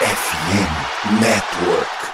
FM Network.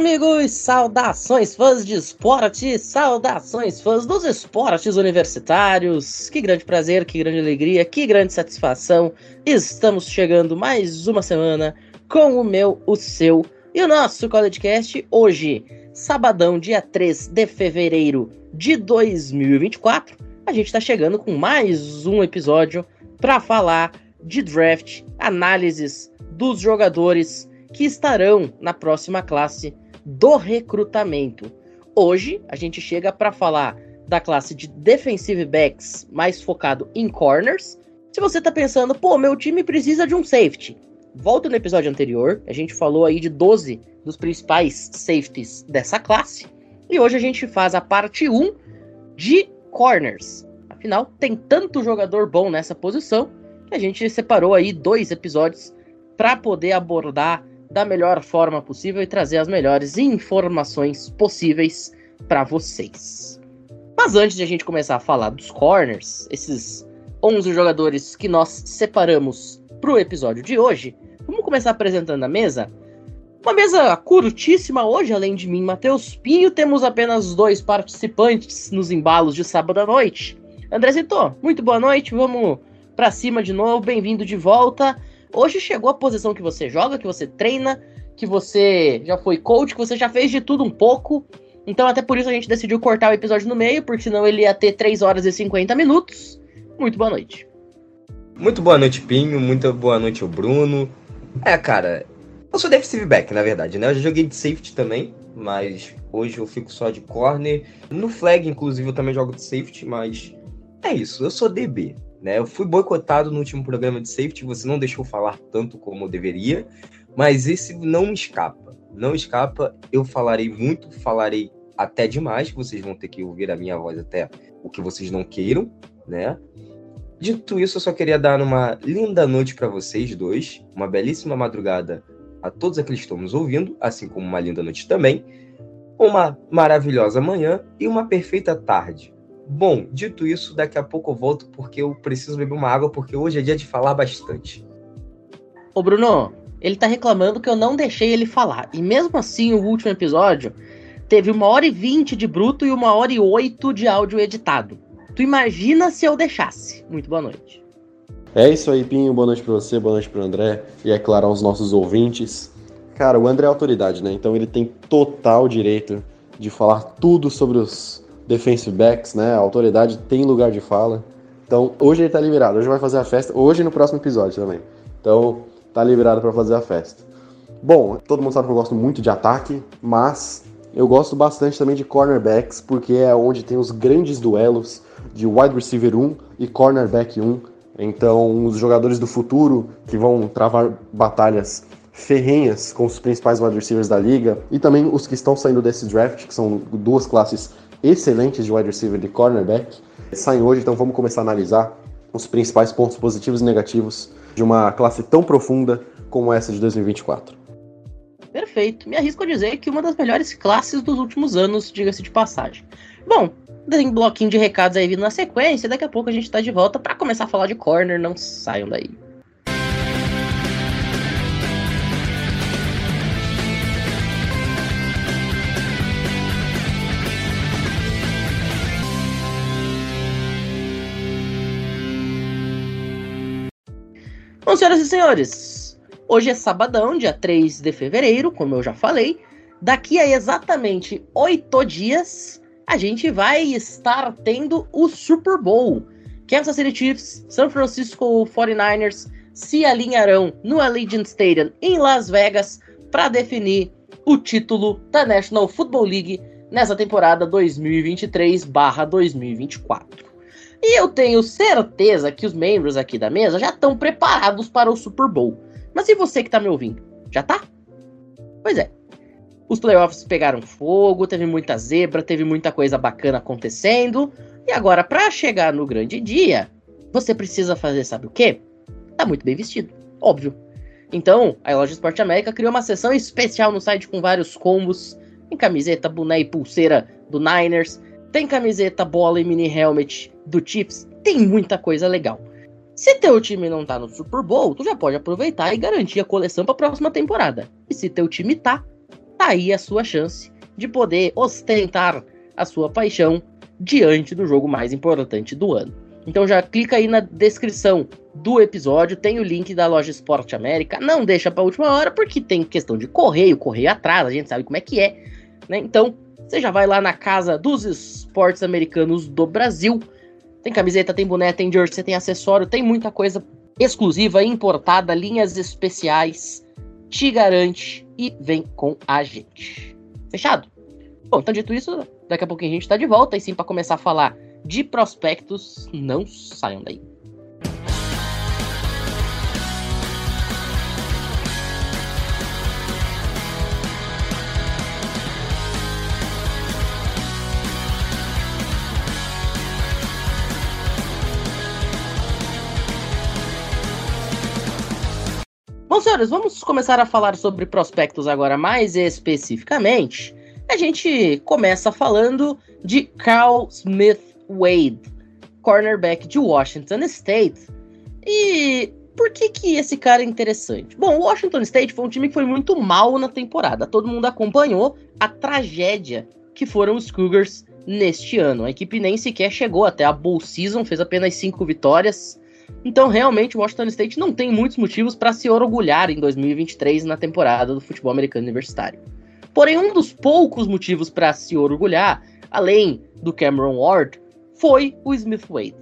Amigos! Saudações, fãs de esporte! Saudações, fãs dos esportes universitários! Que grande prazer, que grande alegria, que grande satisfação! Estamos chegando mais uma semana com o meu, o seu e o nosso CollegeCast hoje, sabadão, dia 3 de fevereiro de 2024. A gente está chegando com mais um episódio para falar de draft, análises dos jogadores que estarão na próxima classe do recrutamento. Hoje a gente chega para falar da classe de defensive backs mais focado em corners. Se você está pensando, pô, meu time precisa de um safety, volta no episódio anterior, a gente falou aí de 12 dos principais safeties dessa classe. E hoje a gente faz a parte 1 de corners. Afinal, tem tanto jogador bom nessa posição que a gente separou aí dois episódios para poder abordar da melhor forma possível e trazer as melhores informações possíveis para vocês. Mas antes de a gente começar a falar dos corners, esses 11 jogadores que nós separamos para o episódio de hoje, vamos começar apresentando a mesa. Uma mesa curtíssima hoje, além de mim, Matheus Pinho, temos apenas dois participantes nos embalos de sábado à noite. André Zito, muito boa noite, vamos para cima de novo, bem-vindo de volta. Hoje chegou a posição que você joga, que você treina, que você já foi coach, que você já fez de tudo um pouco. Então, até por isso a gente decidiu cortar o episódio no meio, porque senão ele ia ter 3 horas e 50 minutos. Muito boa noite. Muito boa noite, Pinho. Muito boa noite, o Bruno. É, cara, eu sou defensive back, na verdade, né? Eu já joguei de safety também, mas hoje eu fico só de corner. No flag, inclusive, eu também jogo de safety, mas é isso. Eu sou DB. Né? Eu fui boicotado no último programa de safety, você não deixou falar tanto como deveria, mas esse não escapa. Não escapa, eu falarei muito, falarei até demais, vocês vão ter que ouvir a minha voz até o que vocês não queiram, né? Dito isso, eu só queria dar uma linda noite para vocês dois, uma belíssima madrugada a todos aqueles que estão nos ouvindo, assim como uma linda noite também, uma maravilhosa manhã e uma perfeita tarde Bom, dito isso, daqui a pouco eu volto porque eu preciso beber uma água, porque hoje é dia de falar bastante. Ô Bruno, ele tá reclamando que eu não deixei ele falar. E mesmo assim, o último episódio teve uma hora e vinte de bruto e uma hora e oito de áudio editado. Tu imagina se eu deixasse. Muito boa noite. É isso aí, Pinho. Boa noite pra você, boa noite pro André. E é claro, aos nossos ouvintes. Cara, o André é autoridade, né? Então ele tem total direito de falar tudo sobre os defensive backs, né? A autoridade tem lugar de fala. Então, hoje ele tá liberado. Hoje vai fazer a festa. Hoje no próximo episódio também. Então, tá liberado para fazer a festa. Bom, todo mundo sabe que eu gosto muito de ataque, mas eu gosto bastante também de cornerbacks, porque é onde tem os grandes duelos de wide receiver 1 e cornerback 1. Então, os jogadores do futuro que vão travar batalhas ferrenhas com os principais wide receivers da liga e também os que estão saindo desse draft, que são duas classes excelentes de wide receiver de cornerback saem hoje, então vamos começar a analisar os principais pontos positivos e negativos de uma classe tão profunda como essa de 2024. Perfeito. Me arrisco a dizer que uma das melhores classes dos últimos anos, diga-se de passagem. Bom, tem bloquinho de recados aí vindo na sequência, daqui a pouco a gente está de volta para começar a falar de corner, não saiam daí. Bom, senhoras e senhores, hoje é sabadão, dia 3 de fevereiro, como eu já falei. Daqui a exatamente oito dias, a gente vai estar tendo o Super Bowl. Kansas City Chiefs, San Francisco 49ers se alinharão no Allegiant Stadium em Las Vegas para definir o título da National Football League nessa temporada 2023/2024. E eu tenho certeza que os membros aqui da mesa já estão preparados para o Super Bowl. Mas e você que está me ouvindo? Já tá? Pois é. Os playoffs pegaram fogo, teve muita zebra, teve muita coisa bacana acontecendo. E agora, para chegar no grande dia, você precisa fazer, sabe o quê? Tá muito bem vestido, óbvio. Então, a loja Esporte América criou uma seção especial no site com vários combos. Tem camiseta, boné e pulseira do Niners. Tem camiseta, bola e mini helmet do Chiefs. Tem muita coisa legal. Se teu time não tá no Super Bowl, tu já pode aproveitar e garantir a coleção para a próxima temporada. E se teu time tá, tá aí a sua chance de poder ostentar a sua paixão diante do jogo mais importante do ano. Então já clica aí na descrição do episódio, tem o link da loja Esporte América. Não deixa para última hora porque tem questão de correio, correio atrás, a gente sabe como é que é, né? Então, você já vai lá na casa dos esportes americanos do Brasil. Tem camiseta, tem boné, tem jersey, tem acessório, tem muita coisa exclusiva, importada, linhas especiais. Te garante e vem com a gente. Fechado? Bom, então dito isso, daqui a pouquinho a gente tá de volta e sim para começar a falar de prospectos, não saiam daí. Senhores, vamos começar a falar sobre prospectos agora mais especificamente. A gente começa falando de Carl Smith Wade, cornerback de Washington State. E por que que esse cara é interessante? Bom, o Washington State foi um time que foi muito mal na temporada. Todo mundo acompanhou a tragédia que foram os Cougars neste ano. A equipe nem sequer chegou até a Bowl Season, fez apenas cinco vitórias. Então, realmente, o Washington State não tem muitos motivos para se orgulhar em 2023 na temporada do futebol americano universitário. Porém, um dos poucos motivos para se orgulhar, além do Cameron Ward, foi o Smith Wade.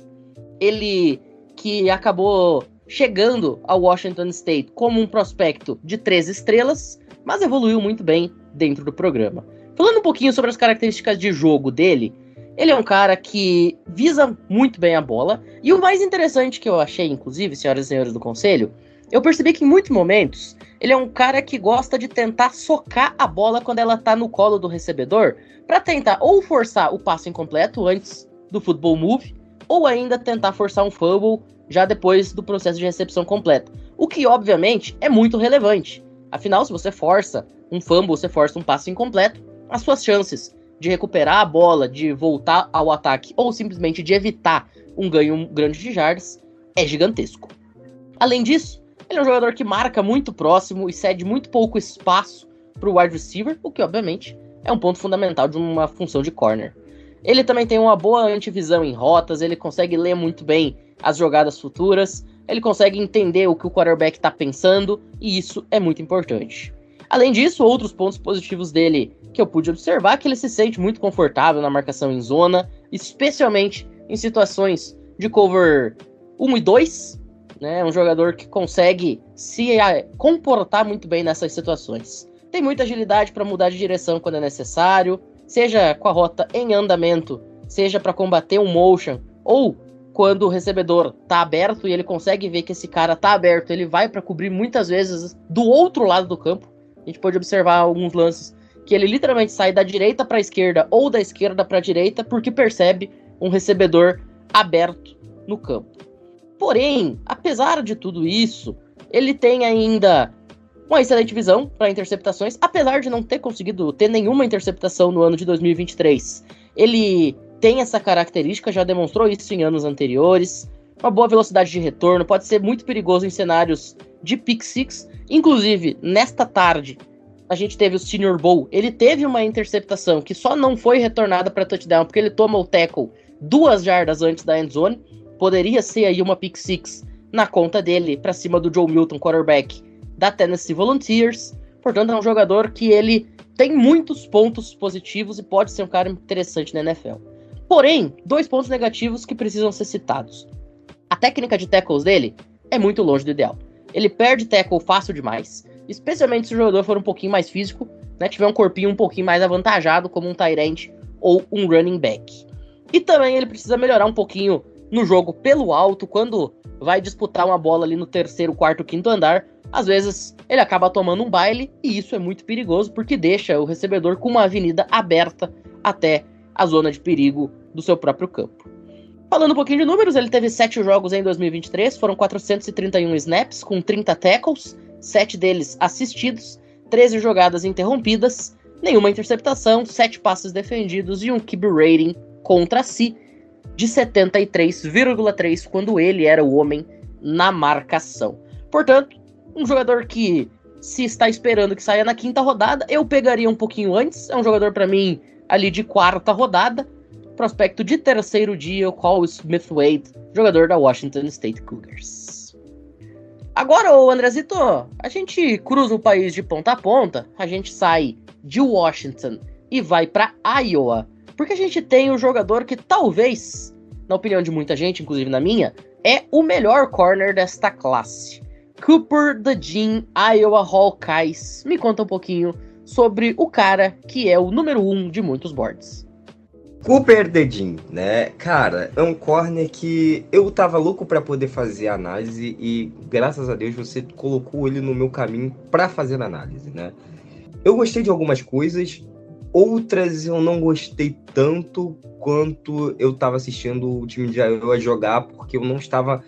Ele que acabou chegando ao Washington State como um prospecto de três estrelas, mas evoluiu muito bem dentro do programa. Falando um pouquinho sobre as características de jogo dele, ele é um cara que visa muito bem a bola. E o mais interessante que eu achei, inclusive, senhoras e senhores do conselho, eu percebi que em muitos momentos ele é um cara que gosta de tentar socar a bola quando ela tá no colo do recebedor, para tentar ou forçar o passo incompleto antes do football move, ou ainda tentar forçar um fumble já depois do processo de recepção completo. O que, obviamente, é muito relevante. Afinal, se você força um fumble, você força um passo incompleto, as suas chances de recuperar a bola, de voltar ao ataque ou simplesmente de evitar um ganho grande de jardas é gigantesco. Além disso, ele é um jogador que marca muito próximo e cede muito pouco espaço para o wide receiver, o que obviamente é um ponto fundamental de uma função de corner. Ele também tem uma boa antivisão em rotas, ele consegue ler muito bem as jogadas futuras, ele consegue entender o que o quarterback está pensando e isso é muito importante. Além disso, outros pontos positivos dele que eu pude observar que ele se sente muito confortável na marcação em zona, especialmente em situações de cover 1 e 2, né? Um jogador que consegue se comportar muito bem nessas situações. Tem muita agilidade para mudar de direção quando é necessário, seja com a rota em andamento, seja para combater um motion ou quando o recebedor tá aberto e ele consegue ver que esse cara tá aberto, ele vai para cobrir muitas vezes do outro lado do campo a gente pode observar alguns lances que ele literalmente sai da direita para a esquerda ou da esquerda para a direita porque percebe um recebedor aberto no campo. Porém, apesar de tudo isso, ele tem ainda uma excelente visão para interceptações, apesar de não ter conseguido ter nenhuma interceptação no ano de 2023. Ele tem essa característica, já demonstrou isso em anos anteriores. Uma boa velocidade de retorno, pode ser muito perigoso em cenários de pick six, Inclusive, nesta tarde, a gente teve o Senior Bowl. Ele teve uma interceptação que só não foi retornada para touchdown porque ele toma o tackle duas jardas antes da end zone. Poderia ser aí uma pick six na conta dele para cima do Joe Milton, quarterback da Tennessee Volunteers. Portanto, é um jogador que ele tem muitos pontos positivos e pode ser um cara interessante na NFL. Porém, dois pontos negativos que precisam ser citados. A técnica de tackles dele é muito longe do ideal. Ele perde tackle fácil demais, especialmente se o jogador for um pouquinho mais físico, né, tiver um corpinho um pouquinho mais avantajado, como um tight ou um running back. E também ele precisa melhorar um pouquinho no jogo pelo alto, quando vai disputar uma bola ali no terceiro, quarto, quinto andar, às vezes ele acaba tomando um baile e isso é muito perigoso porque deixa o recebedor com uma avenida aberta até a zona de perigo do seu próprio campo. Falando um pouquinho de números, ele teve 7 jogos em 2023, foram 431 snaps com 30 tackles, 7 deles assistidos, 13 jogadas interrompidas, nenhuma interceptação, 7 passes defendidos e um QB rating contra si de 73,3 quando ele era o homem na marcação. Portanto, um jogador que se está esperando que saia na quinta rodada, eu pegaria um pouquinho antes. É um jogador para mim ali de quarta rodada. Prospecto de terceiro dia, o Cole Smith Wade, jogador da Washington State Cougars. Agora, o Andrezito, a gente cruza o país de ponta a ponta, a gente sai de Washington e vai para Iowa, porque a gente tem um jogador que talvez, na opinião de muita gente, inclusive na minha, é o melhor corner desta classe. Cooper the Jean Iowa Hawkeyes. Me conta um pouquinho sobre o cara que é o número um de muitos boards. Cooper Dedin, né? Cara, é um corner que eu tava louco para poder fazer análise e graças a Deus você colocou ele no meu caminho para fazer análise, né? Eu gostei de algumas coisas, outras eu não gostei tanto quanto eu tava assistindo o time de Iowa jogar porque eu não estava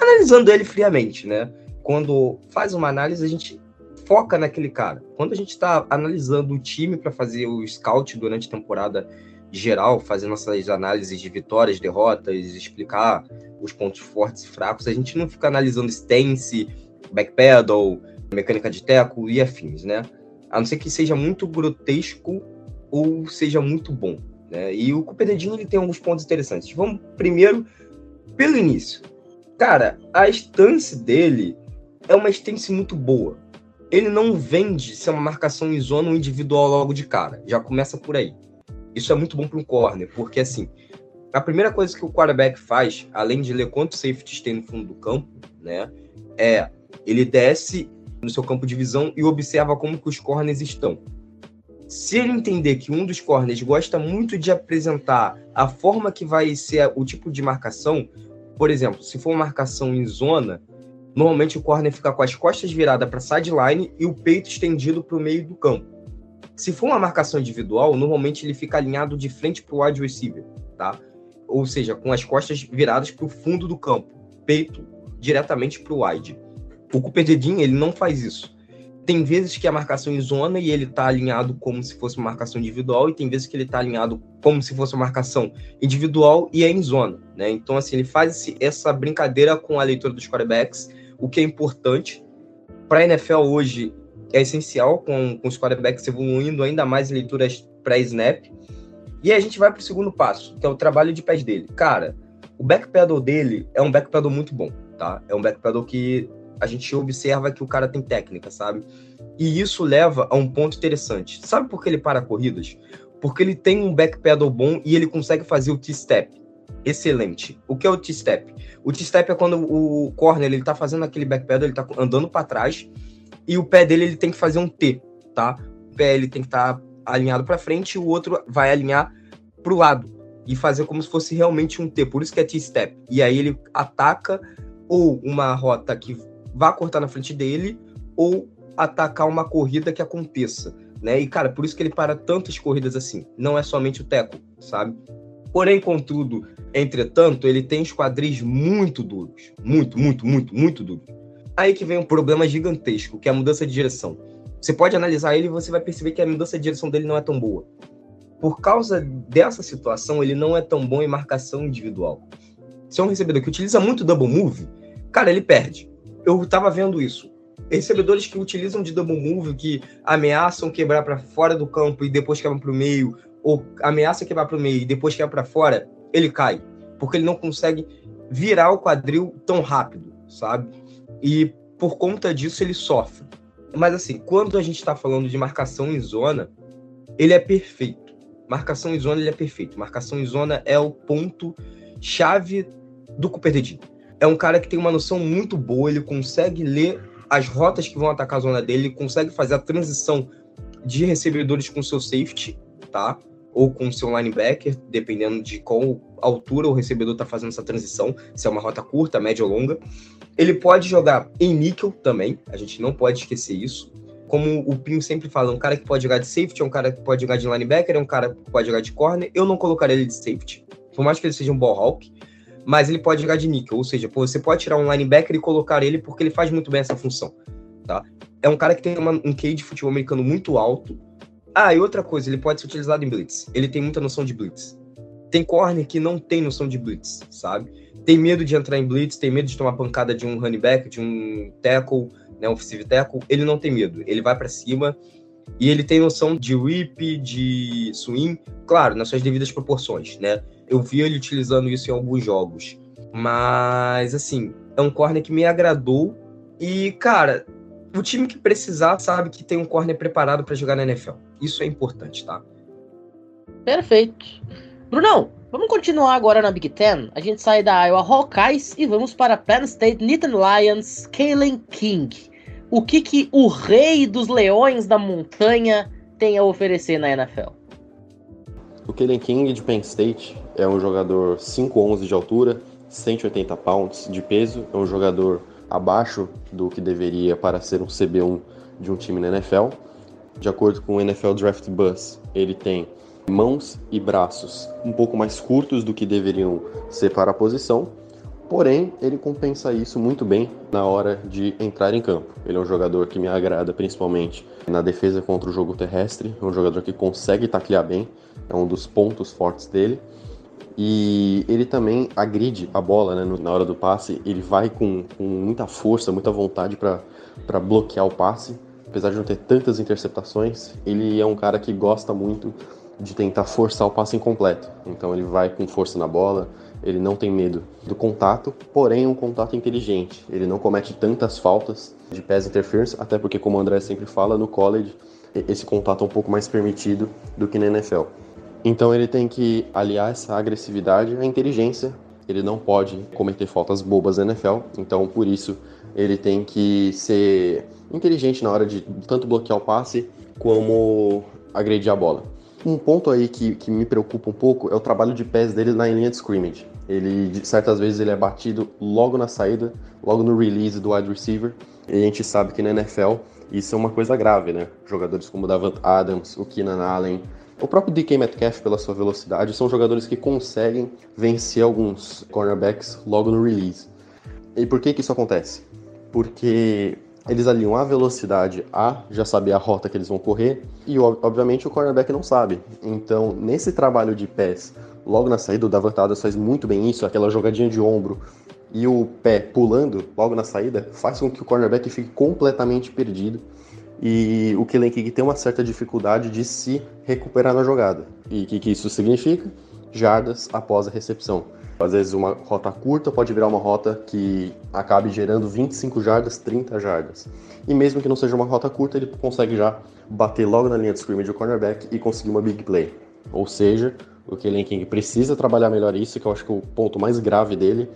analisando ele friamente, né? Quando faz uma análise, a gente foca naquele cara. Quando a gente está analisando o time para fazer o scout durante a temporada geral, fazer nossas análises de vitórias, derrotas, explicar os pontos fortes e fracos, a gente não fica analisando stance, backpedal, mecânica de teco e afins, né? A não ser que seja muito grotesco ou seja muito bom, né? E o Cupededinho ele tem alguns pontos interessantes. Vamos primeiro pelo início. Cara, a stance dele é uma stance muito boa ele não vende ser uma marcação em zona ou individual logo de cara. Já começa por aí. Isso é muito bom para um corner, porque assim, a primeira coisa que o quarterback faz, além de ler quantos safeties tem no fundo do campo, né, é ele desce no seu campo de visão e observa como que os corners estão. Se ele entender que um dos corners gosta muito de apresentar a forma que vai ser o tipo de marcação, por exemplo, se for uma marcação em zona, Normalmente o corner fica com as costas viradas para sideline e o peito estendido para o meio do campo. Se for uma marcação individual, normalmente ele fica alinhado de frente para o wide receiver, tá? Ou seja, com as costas viradas para o fundo do campo, peito diretamente para o wide. O Cooper Dedin, ele não faz isso. Tem vezes que a marcação em zona e ele está alinhado como se fosse uma marcação individual, e tem vezes que ele está alinhado como se fosse uma marcação individual e é em zona, né? Então, assim, ele faz essa brincadeira com a leitura dos quarterbacks o que é importante. Para a NFL hoje é essencial, com, com os quarterbacks evoluindo ainda mais leituras pré-snap. E a gente vai para o segundo passo, que é o trabalho de pés dele. Cara, o backpedal dele é um backpedal muito bom, tá? É um backpedal que a gente observa que o cara tem técnica, sabe? E isso leva a um ponto interessante. Sabe por que ele para corridas? Porque ele tem um backpedal bom e ele consegue fazer o T-step excelente. O que é o T-step? O T-step é quando o corner ele tá fazendo aquele backpedal, ele tá andando para trás e o pé dele ele tem que fazer um T, tá? O pé ele tem que estar tá alinhado para frente e o outro vai alinhar pro lado e fazer como se fosse realmente um T. Por isso que é T-step. E aí ele ataca ou uma rota que vá cortar na frente dele ou atacar uma corrida que aconteça, né? E cara, por isso que ele para tantas corridas assim. Não é somente o teco, sabe? Porém, contudo, entretanto, ele tem os quadris muito duros. Muito, muito, muito, muito duros. Aí que vem um problema gigantesco, que é a mudança de direção. Você pode analisar ele e você vai perceber que a mudança de direção dele não é tão boa. Por causa dessa situação, ele não é tão bom em marcação individual. Se é um recebedor que utiliza muito double move, cara, ele perde. Eu tava vendo isso. Recebedores que utilizam de double move, que ameaçam quebrar para fora do campo e depois quebram para o meio, ou ameaça quebrar para o meio e depois quebra para fora, ele cai. Porque ele não consegue virar o quadril tão rápido, sabe? E por conta disso ele sofre. Mas assim, quando a gente está falando de marcação em zona, ele é perfeito. Marcação em zona ele é perfeito. Marcação em zona é o ponto chave do Cooper Dedin. É um cara que tem uma noção muito boa, ele consegue ler as rotas que vão atacar a zona dele, ele consegue fazer a transição de recebedores com seu safety, tá? Ou com o seu linebacker, dependendo de qual altura o recebedor está fazendo essa transição, se é uma rota curta, média ou longa. Ele pode jogar em níquel também, a gente não pode esquecer isso. Como o Pinho sempre fala, um cara que pode jogar de safety, é um cara que pode jogar de linebacker, é um cara que pode jogar de corner. Eu não colocaria ele de safety, por mais que ele seja um ball hawk, mas ele pode jogar de níquel, ou seja, você pode tirar um linebacker e colocar ele porque ele faz muito bem essa função, tá? É um cara que tem uma, um QI de futebol americano muito alto. Ah, e outra coisa, ele pode ser utilizado em blitz. Ele tem muita noção de blitz. Tem corner que não tem noção de blitz, sabe? Tem medo de entrar em blitz, tem medo de tomar pancada de um running back, de um tackle, né, offensive tackle. Ele não tem medo, ele vai para cima e ele tem noção de whip, de swing, claro, nas suas devidas proporções, né? Eu vi ele utilizando isso em alguns jogos. Mas, assim, é um corner que me agradou. E, cara, o time que precisar sabe que tem um corner preparado para jogar na NFL. Isso é importante, tá? Perfeito. Brunão, vamos continuar agora na Big Ten. A gente sai da Iowa Hawkeyes e vamos para Penn State Nittany Lions, Kalen King. O que, que o rei dos leões da montanha tem a oferecer na NFL? O Kalen King de Penn State é um jogador 5'11 de altura, 180 pounds de peso, é um jogador abaixo do que deveria para ser um CB1 de um time na NFL. De acordo com o NFL Draft Bus, ele tem mãos e braços um pouco mais curtos do que deveriam ser para a posição, porém ele compensa isso muito bem na hora de entrar em campo. Ele é um jogador que me agrada principalmente na defesa contra o jogo terrestre, é um jogador que consegue taclear bem, é um dos pontos fortes dele. E ele também agride a bola né, na hora do passe, ele vai com, com muita força, muita vontade para bloquear o passe. Apesar de não ter tantas interceptações, ele é um cara que gosta muito de tentar forçar o passe incompleto. Então ele vai com força na bola, ele não tem medo do contato, porém é um contato inteligente. Ele não comete tantas faltas de pass interference, até porque, como o André sempre fala, no college esse contato é um pouco mais permitido do que na NFL. Então ele tem que aliar essa agressividade à inteligência. Ele não pode cometer faltas bobas na NFL, então por isso ele tem que ser inteligente na hora de tanto bloquear o passe como agredir a bola. Um ponto aí que, que me preocupa um pouco é o trabalho de pés dele na linha de scrimmage. Ele, certas vezes, ele é batido logo na saída, logo no release do wide receiver. E a gente sabe que na NFL isso é uma coisa grave, né? Jogadores como Davant Adams, o Keenan Allen, o próprio DK Metcalf, pela sua velocidade, são jogadores que conseguem vencer alguns cornerbacks logo no release. E por que, que isso acontece? Porque eles aliam a velocidade a já saber a rota que eles vão correr e, obviamente, o cornerback não sabe. Então, nesse trabalho de pés, logo na saída, o Davantadas faz muito bem isso, aquela jogadinha de ombro e o pé pulando logo na saída, faz com que o cornerback fique completamente perdido e o Kellen King tem uma certa dificuldade de se recuperar na jogada. E o que, que isso significa? Jardas após a recepção. Às vezes uma rota curta pode virar uma rota que acabe gerando 25 jardas, 30 jardas. E mesmo que não seja uma rota curta, ele consegue já bater logo na linha de scrimmage do cornerback e conseguir uma big play. Ou seja, o Kellen King precisa trabalhar melhor isso, que eu acho que o ponto mais grave dele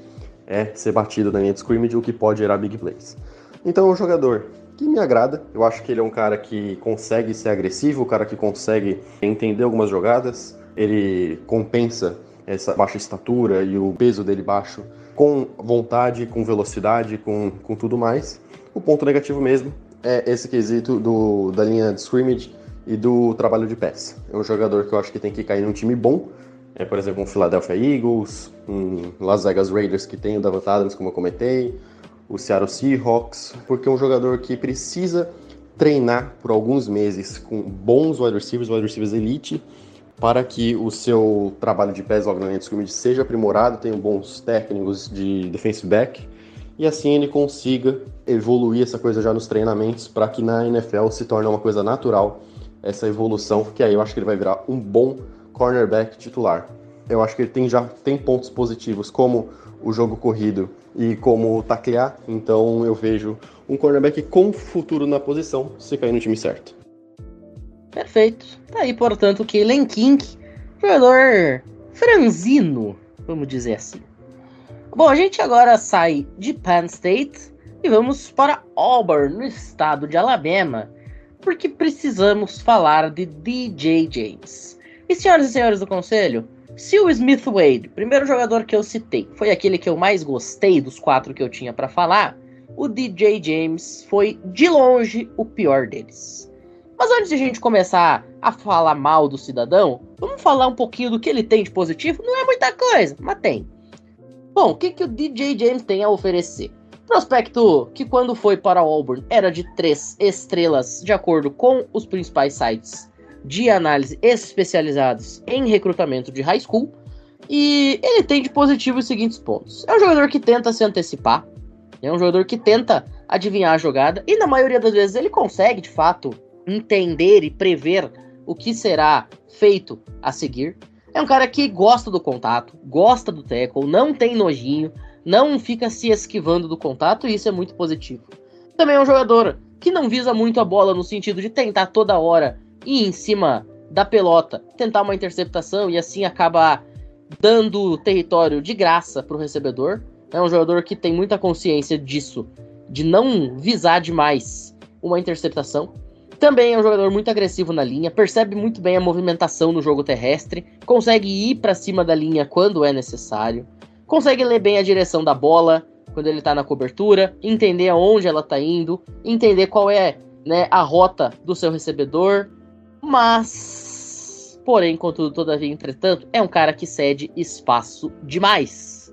é ser batido na linha de scrimmage, o que pode gerar big plays. Então, o jogador que me agrada. Eu acho que ele é um cara que consegue ser agressivo, um cara que consegue entender algumas jogadas. Ele compensa essa baixa estatura e o peso dele baixo com vontade, com velocidade, com, com tudo mais. O ponto negativo mesmo é esse quesito do, da linha de scrimmage e do trabalho de pés. É um jogador que eu acho que tem que cair num time bom, é, por exemplo, um Philadelphia Eagles, um Las Vegas Raiders que tem o Davant Adams, como eu comentei, o Seattle Seahawks, porque é um jogador que precisa treinar por alguns meses com bons wide receivers, wide receivers elite, para que o seu trabalho de pés logo scrimmage seja aprimorado, tenha bons técnicos de defensive back, e assim ele consiga evoluir essa coisa já nos treinamentos para que na NFL se torne uma coisa natural essa evolução, que aí eu acho que ele vai virar um bom cornerback titular. Eu acho que ele tem já tem pontos positivos como o jogo corrido e como taclear, então eu vejo um cornerback com futuro na posição se cair no time certo. Perfeito. Tá aí, portanto, o Kalen King, jogador franzino, vamos dizer assim. Bom, a gente agora sai de Penn State e vamos para Auburn, no estado de Alabama, porque precisamos falar de DJ James. E senhoras e senhores do conselho, se o Smith Wade, primeiro jogador que eu citei, foi aquele que eu mais gostei dos quatro que eu tinha para falar, o DJ James foi de longe o pior deles. Mas antes de a gente começar a falar mal do cidadão, vamos falar um pouquinho do que ele tem de positivo? Não é muita coisa, mas tem. Bom, o que, que o DJ James tem a oferecer? Prospecto que, quando foi para Auburn, era de três estrelas, de acordo com os principais sites de análise especializados em recrutamento de high school. E ele tem de positivo os seguintes pontos: é um jogador que tenta se antecipar, é um jogador que tenta adivinhar a jogada, e na maioria das vezes ele consegue, de fato, entender e prever o que será feito a seguir. É um cara que gosta do contato, gosta do tackle, não tem nojinho, não fica se esquivando do contato e isso é muito positivo. Também é um jogador que não visa muito a bola no sentido de tentar toda hora ir em cima da pelota, tentar uma interceptação e assim acaba dando território de graça para o recebedor. É um jogador que tem muita consciência disso, de não visar demais uma interceptação. Também é um jogador muito agressivo na linha, percebe muito bem a movimentação no jogo terrestre, consegue ir para cima da linha quando é necessário, consegue ler bem a direção da bola quando ele está na cobertura, entender aonde ela está indo, entender qual é né, a rota do seu recebedor, mas, porém, contudo, todavia, entretanto, é um cara que cede espaço demais.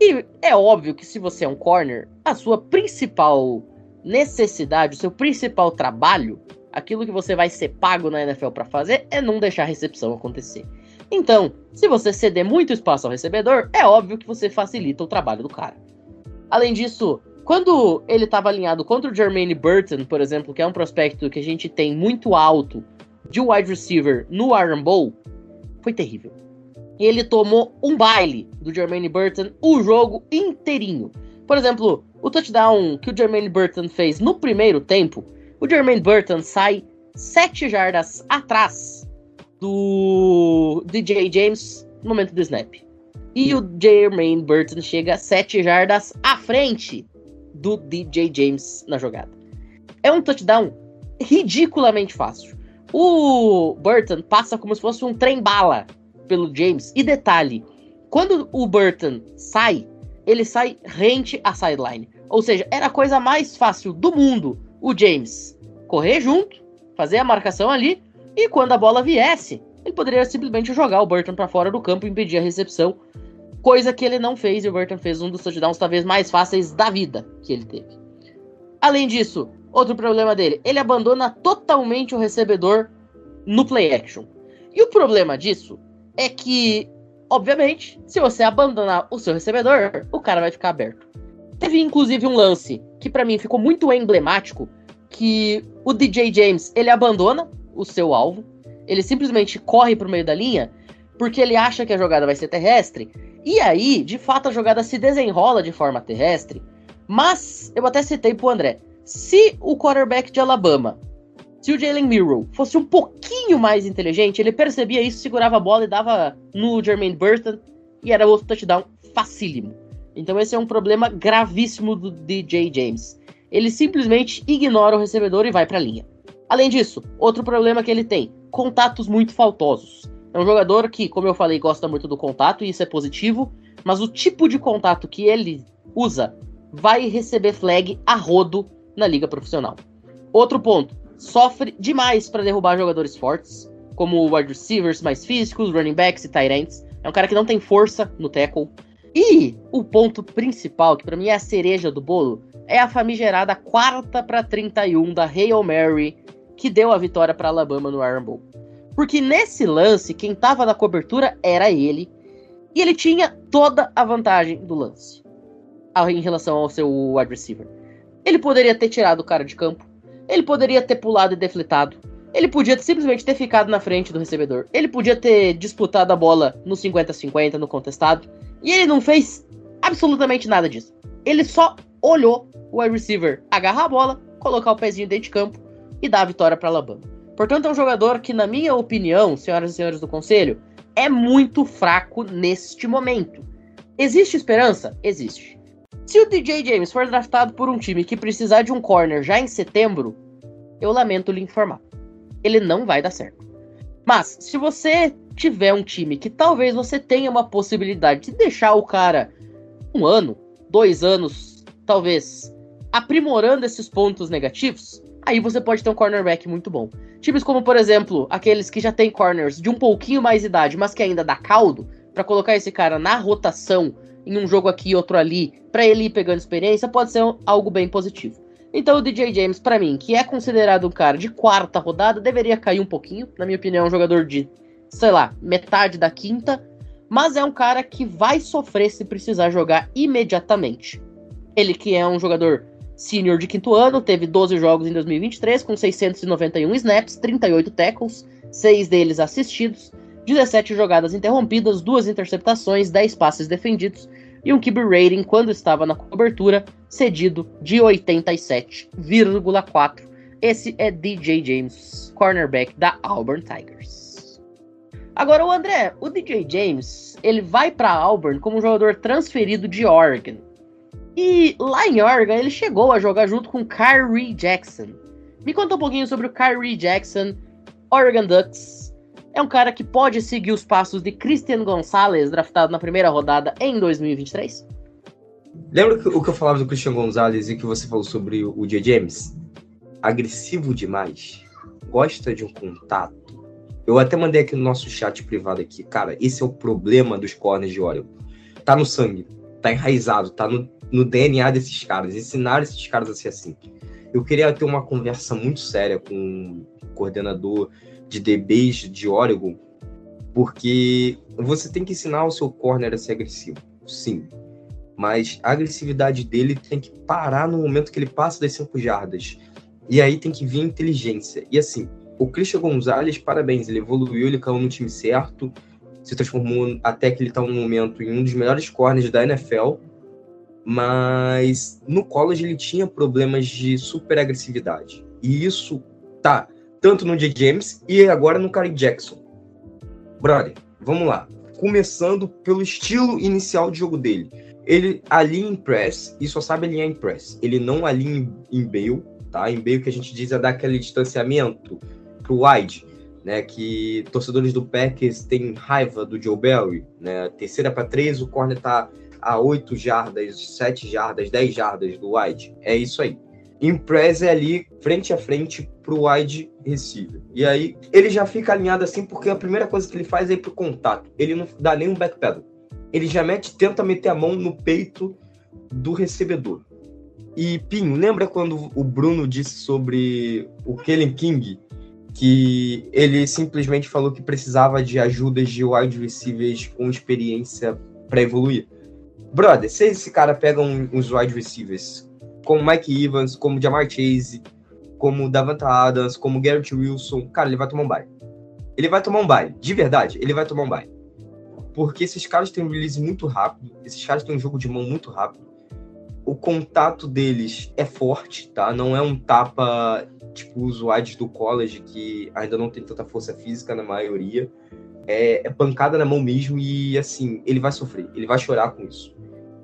E é óbvio que se você é um corner, a sua principal necessidade, o seu principal trabalho, aquilo que você vai ser pago na NFL para fazer, é não deixar a recepção acontecer. Então, se você ceder muito espaço ao recebedor, é óbvio que você facilita o trabalho do cara. Além disso, quando ele estava alinhado contra o Jermaine Burton, por exemplo, que é um prospecto que a gente tem muito alto de wide receiver no Iron Bowl, foi terrível. Ele tomou um baile do Jermaine Burton o jogo inteirinho. Por exemplo, o touchdown que o Jermaine Burton fez no primeiro tempo, o Jermaine Burton sai 7 jardas atrás do DJ James no momento do snap. E o Jermaine Burton chega 7 jardas à frente do DJ James na jogada. É um touchdown ridiculamente fácil. O Burton passa como se fosse um trem-bala pelo James. E detalhe, quando o Burton sai, ele sai rente à sideline. Ou seja, era a coisa mais fácil do mundo o James correr junto, fazer a marcação ali, e quando a bola viesse, ele poderia simplesmente jogar o Burton para fora do campo e impedir a recepção, coisa que ele não fez e o Burton fez um dos touchdowns talvez mais fáceis da vida que ele teve. Além disso, outro problema dele, ele abandona totalmente o recebedor no play action. E o problema disso é que, obviamente, se você abandonar o seu recebedor, o cara vai ficar aberto. Teve inclusive um lance que para mim ficou muito emblemático, que o DJ James, ele abandona o seu alvo, ele simplesmente corre pro meio da linha, porque ele acha que a jogada vai ser terrestre, e aí, de fato, a jogada se desenrola de forma terrestre, mas eu até citei pro André, se o quarterback de Alabama, se o Jalen Miro fosse um pouquinho mais inteligente, ele percebia isso, segurava a bola e dava no Jermaine Burton, e era outro touchdown facílimo. Então esse é um problema gravíssimo do DJ James. Ele simplesmente ignora o recebedor e vai para a linha. Além disso, outro problema que ele tem, contatos muito faltosos. É um jogador que, como eu falei, gosta muito do contato e isso é positivo, mas o tipo de contato que ele usa vai receber flag a rodo na liga profissional. Outro ponto, sofre demais para derrubar jogadores fortes, como wide receivers mais físicos, running backs e tight ends. É um cara que não tem força no tackle, e o ponto principal, que para mim é a cereja do bolo, é a famigerada quarta para 31 da Hail Mary, que deu a vitória para Alabama no Iron Bowl. Porque nesse lance, quem estava na cobertura era ele, e ele tinha toda a vantagem do lance em relação ao seu wide receiver. Ele poderia ter tirado o cara de campo, ele poderia ter pulado e defletado, ele podia simplesmente ter ficado na frente do recebedor, ele podia ter disputado a bola no 50-50, no contestado, e ele não fez absolutamente nada disso. Ele só olhou o wide receiver agarrar a bola, colocar o pezinho dentro de campo e dar a vitória para Alabama. Portanto, é um jogador que, na minha opinião, senhoras e senhores do conselho, é muito fraco neste momento. Existe esperança? Existe. Se o DJ James for draftado por um time que precisar de um corner já em setembro, eu lamento lhe informar. Ele não vai dar certo. Mas, se você tiver um time que talvez você tenha uma possibilidade de deixar o cara um ano, dois anos, talvez, aprimorando esses pontos negativos, aí você pode ter um cornerback muito bom. Times como, por exemplo, aqueles que já tem corners de um pouquinho mais idade, mas que ainda dá caldo, para colocar esse cara na rotação em um jogo aqui e outro ali, para ele ir pegando experiência, pode ser algo bem positivo. Então o DJ James, para mim, que é considerado um cara de quarta rodada, deveria cair um pouquinho. Na minha opinião, é um jogador de, sei lá, metade da quinta. Mas é um cara que vai sofrer se precisar jogar imediatamente. Ele que é um jogador sênior de quinto ano, teve 12 jogos em 2023, com 691 snaps, 38 tackles, 6 deles assistidos, 17 jogadas interrompidas, 2 interceptações, 10 passes defendidos e um QB rating quando estava na cobertura cedido de 87,4. Esse é DJ James, cornerback da Auburn Tigers. Agora o André, o DJ James, ele vai para Auburn como jogador transferido de Oregon. E lá em Oregon ele chegou a jogar junto com Kyrie Jackson. Me conta um pouquinho sobre o Kyrie Jackson, Oregon Ducks, é um cara que pode seguir os passos de Christian Gonzalez, draftado na primeira rodada em 2023? Lembra o que eu falava do Christian Gonzalez e que você falou sobre o J. James? Agressivo demais, gosta de um contato. Eu até mandei aqui no nosso chat privado aqui, cara, esse é o problema dos corners de Oregon. Tá no sangue, tá enraizado, tá no, no DNA desses caras, ensinar esses caras a ser assim. Eu queria ter uma conversa muito séria com o coordenador de DBs de Oregon, porque você tem que ensinar o seu corner a ser agressivo, sim. Mas a agressividade dele tem que parar no momento que ele passa das 5 jardas. E aí tem que vir inteligência. E assim, o Christian Gonzalez, parabéns, ele evoluiu, ele caiu no time certo, se transformou até que ele está no momento em um dos melhores corners da NFL. Mas no college ele tinha problemas de super agressividade. E isso tá tanto no J. James e agora no Karen Jackson. Brother, vamos lá. Começando pelo estilo inicial de jogo dele. Ele alinha em press e só sabe alinhar em press. Ele não alinha em bail, tá? Em bail que a gente diz é dar aquele distanciamento pro wide, né? Que torcedores do Packers têm raiva do Joe Barry, né? Terceira para três, o corner tá a 8 jardas, 7 jardas, 10 jardas do wide. É isso aí. Impress é ali frente a frente pro wide receiver. E aí ele já fica alinhado assim porque a primeira coisa que ele faz é ir pro contato. Ele não dá nenhum backpedal. Ele já mete, tenta meter a mão no peito do recebedor. E Pinho, lembra quando o Bruno disse sobre o Kellen King que ele simplesmente falou que precisava de ajudas de wide receivers com experiência para evoluir? Brother, se esse cara pega uns wide receivers como Mike Evans, como Jamar Chase, como Davanta Adams, como Garrett Wilson, cara, ele vai tomar um baile. Ele vai tomar um baile, de verdade, ele vai tomar um baile. Porque esses caras têm um release muito rápido, esses caras têm um jogo de mão muito rápido. O contato deles é forte, tá? Não é um tapa tipo os do college, que ainda não tem tanta força física na maioria. É, é pancada na mão mesmo e, assim, ele vai sofrer, ele vai chorar com isso.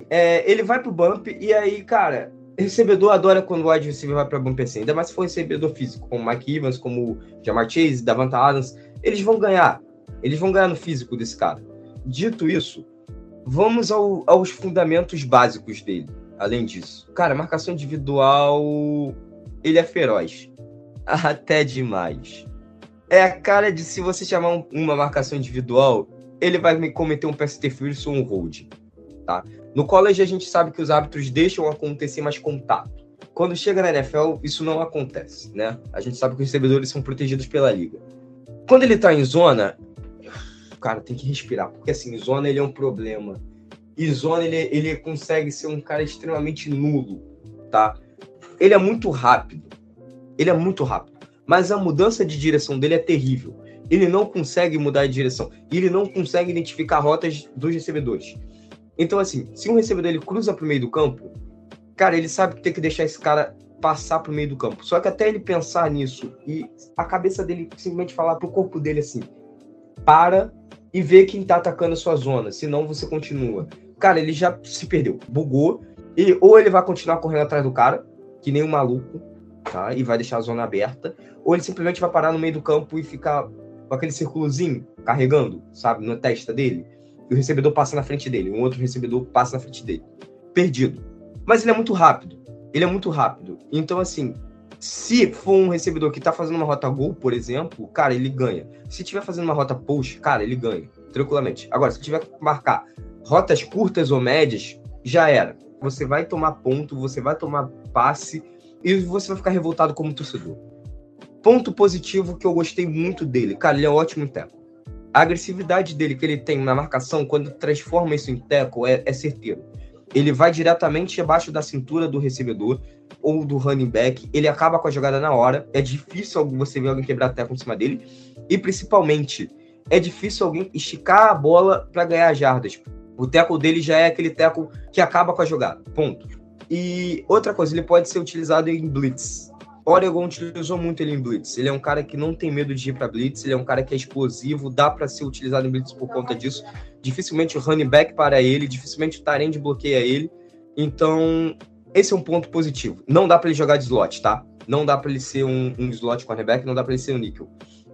É, ele vai pro bump e aí, cara, recebedor adora quando o wide receiver vai para bom PC, ainda mais se for recebedor físico, como Mike Evans, como Jamar Chase, Davanta Adams, eles vão ganhar. Eles vão ganhar no físico desse cara. Dito isso, vamos ao, aos fundamentos básicos dele. Além disso, cara, marcação individual, ele é feroz. Até demais. É a cara de se você chamar um, uma marcação individual, ele vai me cometer um pass interference ou um hold, tá? No college a gente sabe que os árbitros deixam acontecer mais contato. Quando chega na NFL, isso não acontece, né? A gente sabe que os recebedores são protegidos pela liga. Quando ele tá em zona, cara, tem que respirar, porque assim, zona ele é um problema. E zona ele, ele consegue ser um cara extremamente nulo, tá? Ele é muito rápido. Ele é muito rápido. Mas a mudança de direção dele é terrível. Ele não consegue mudar de direção. E ele não consegue identificar rotas dos recebedores. Então, assim, se um recebedor ele cruza pro meio do campo, cara, ele sabe que tem que deixar esse cara passar pro meio do campo. Só que até ele pensar nisso e a cabeça dele simplesmente falar pro corpo dele assim: para e vê quem tá atacando a sua zona, senão você continua. Cara, ele já se perdeu, bugou, e ou ele vai continuar correndo atrás do cara, que nem um maluco, tá? E vai deixar a zona aberta, ou ele simplesmente vai parar no meio do campo e ficar com aquele círculozinho carregando, sabe, na testa dele. E o recebedor passa na frente dele, um outro recebedor passa na frente dele. Perdido. Mas ele é muito rápido. Ele é muito rápido. Então, assim, se for um recebedor que tá fazendo uma rota gol, por exemplo, cara, ele ganha. Se tiver fazendo uma rota push, cara, ele ganha. Tranquilamente. Agora, se tiver que marcar rotas curtas ou médias, já era. Você vai tomar ponto, você vai tomar passe e você vai ficar revoltado como torcedor. Ponto positivo que eu gostei muito dele. Cara, ele é ótimo em teco. A agressividade dele que ele tem na marcação, quando transforma isso em teco, é, é certeiro. Ele vai diretamente abaixo da cintura do recebedor ou do running back. Ele acaba com a jogada na hora. É difícil você ver alguém quebrar teco em cima dele. E principalmente, é difícil alguém esticar a bola para ganhar jardas. O teco dele já é aquele teco que acaba com a jogada. Ponto. E outra coisa, ele pode ser utilizado em blitz. Oregon utilizou muito ele em blitz. Ele é um cara que não tem medo de ir para blitz, ele é um cara que é explosivo, dá para ser utilizado em blitz por conta disso. Dificilmente o running back para ele, dificilmente o Tyrande bloqueia ele. Então, esse é um ponto positivo. Não dá para ele jogar de slot, tá? Não dá para ele ser um, um slot cornerback, não dá para ele ser um níquel.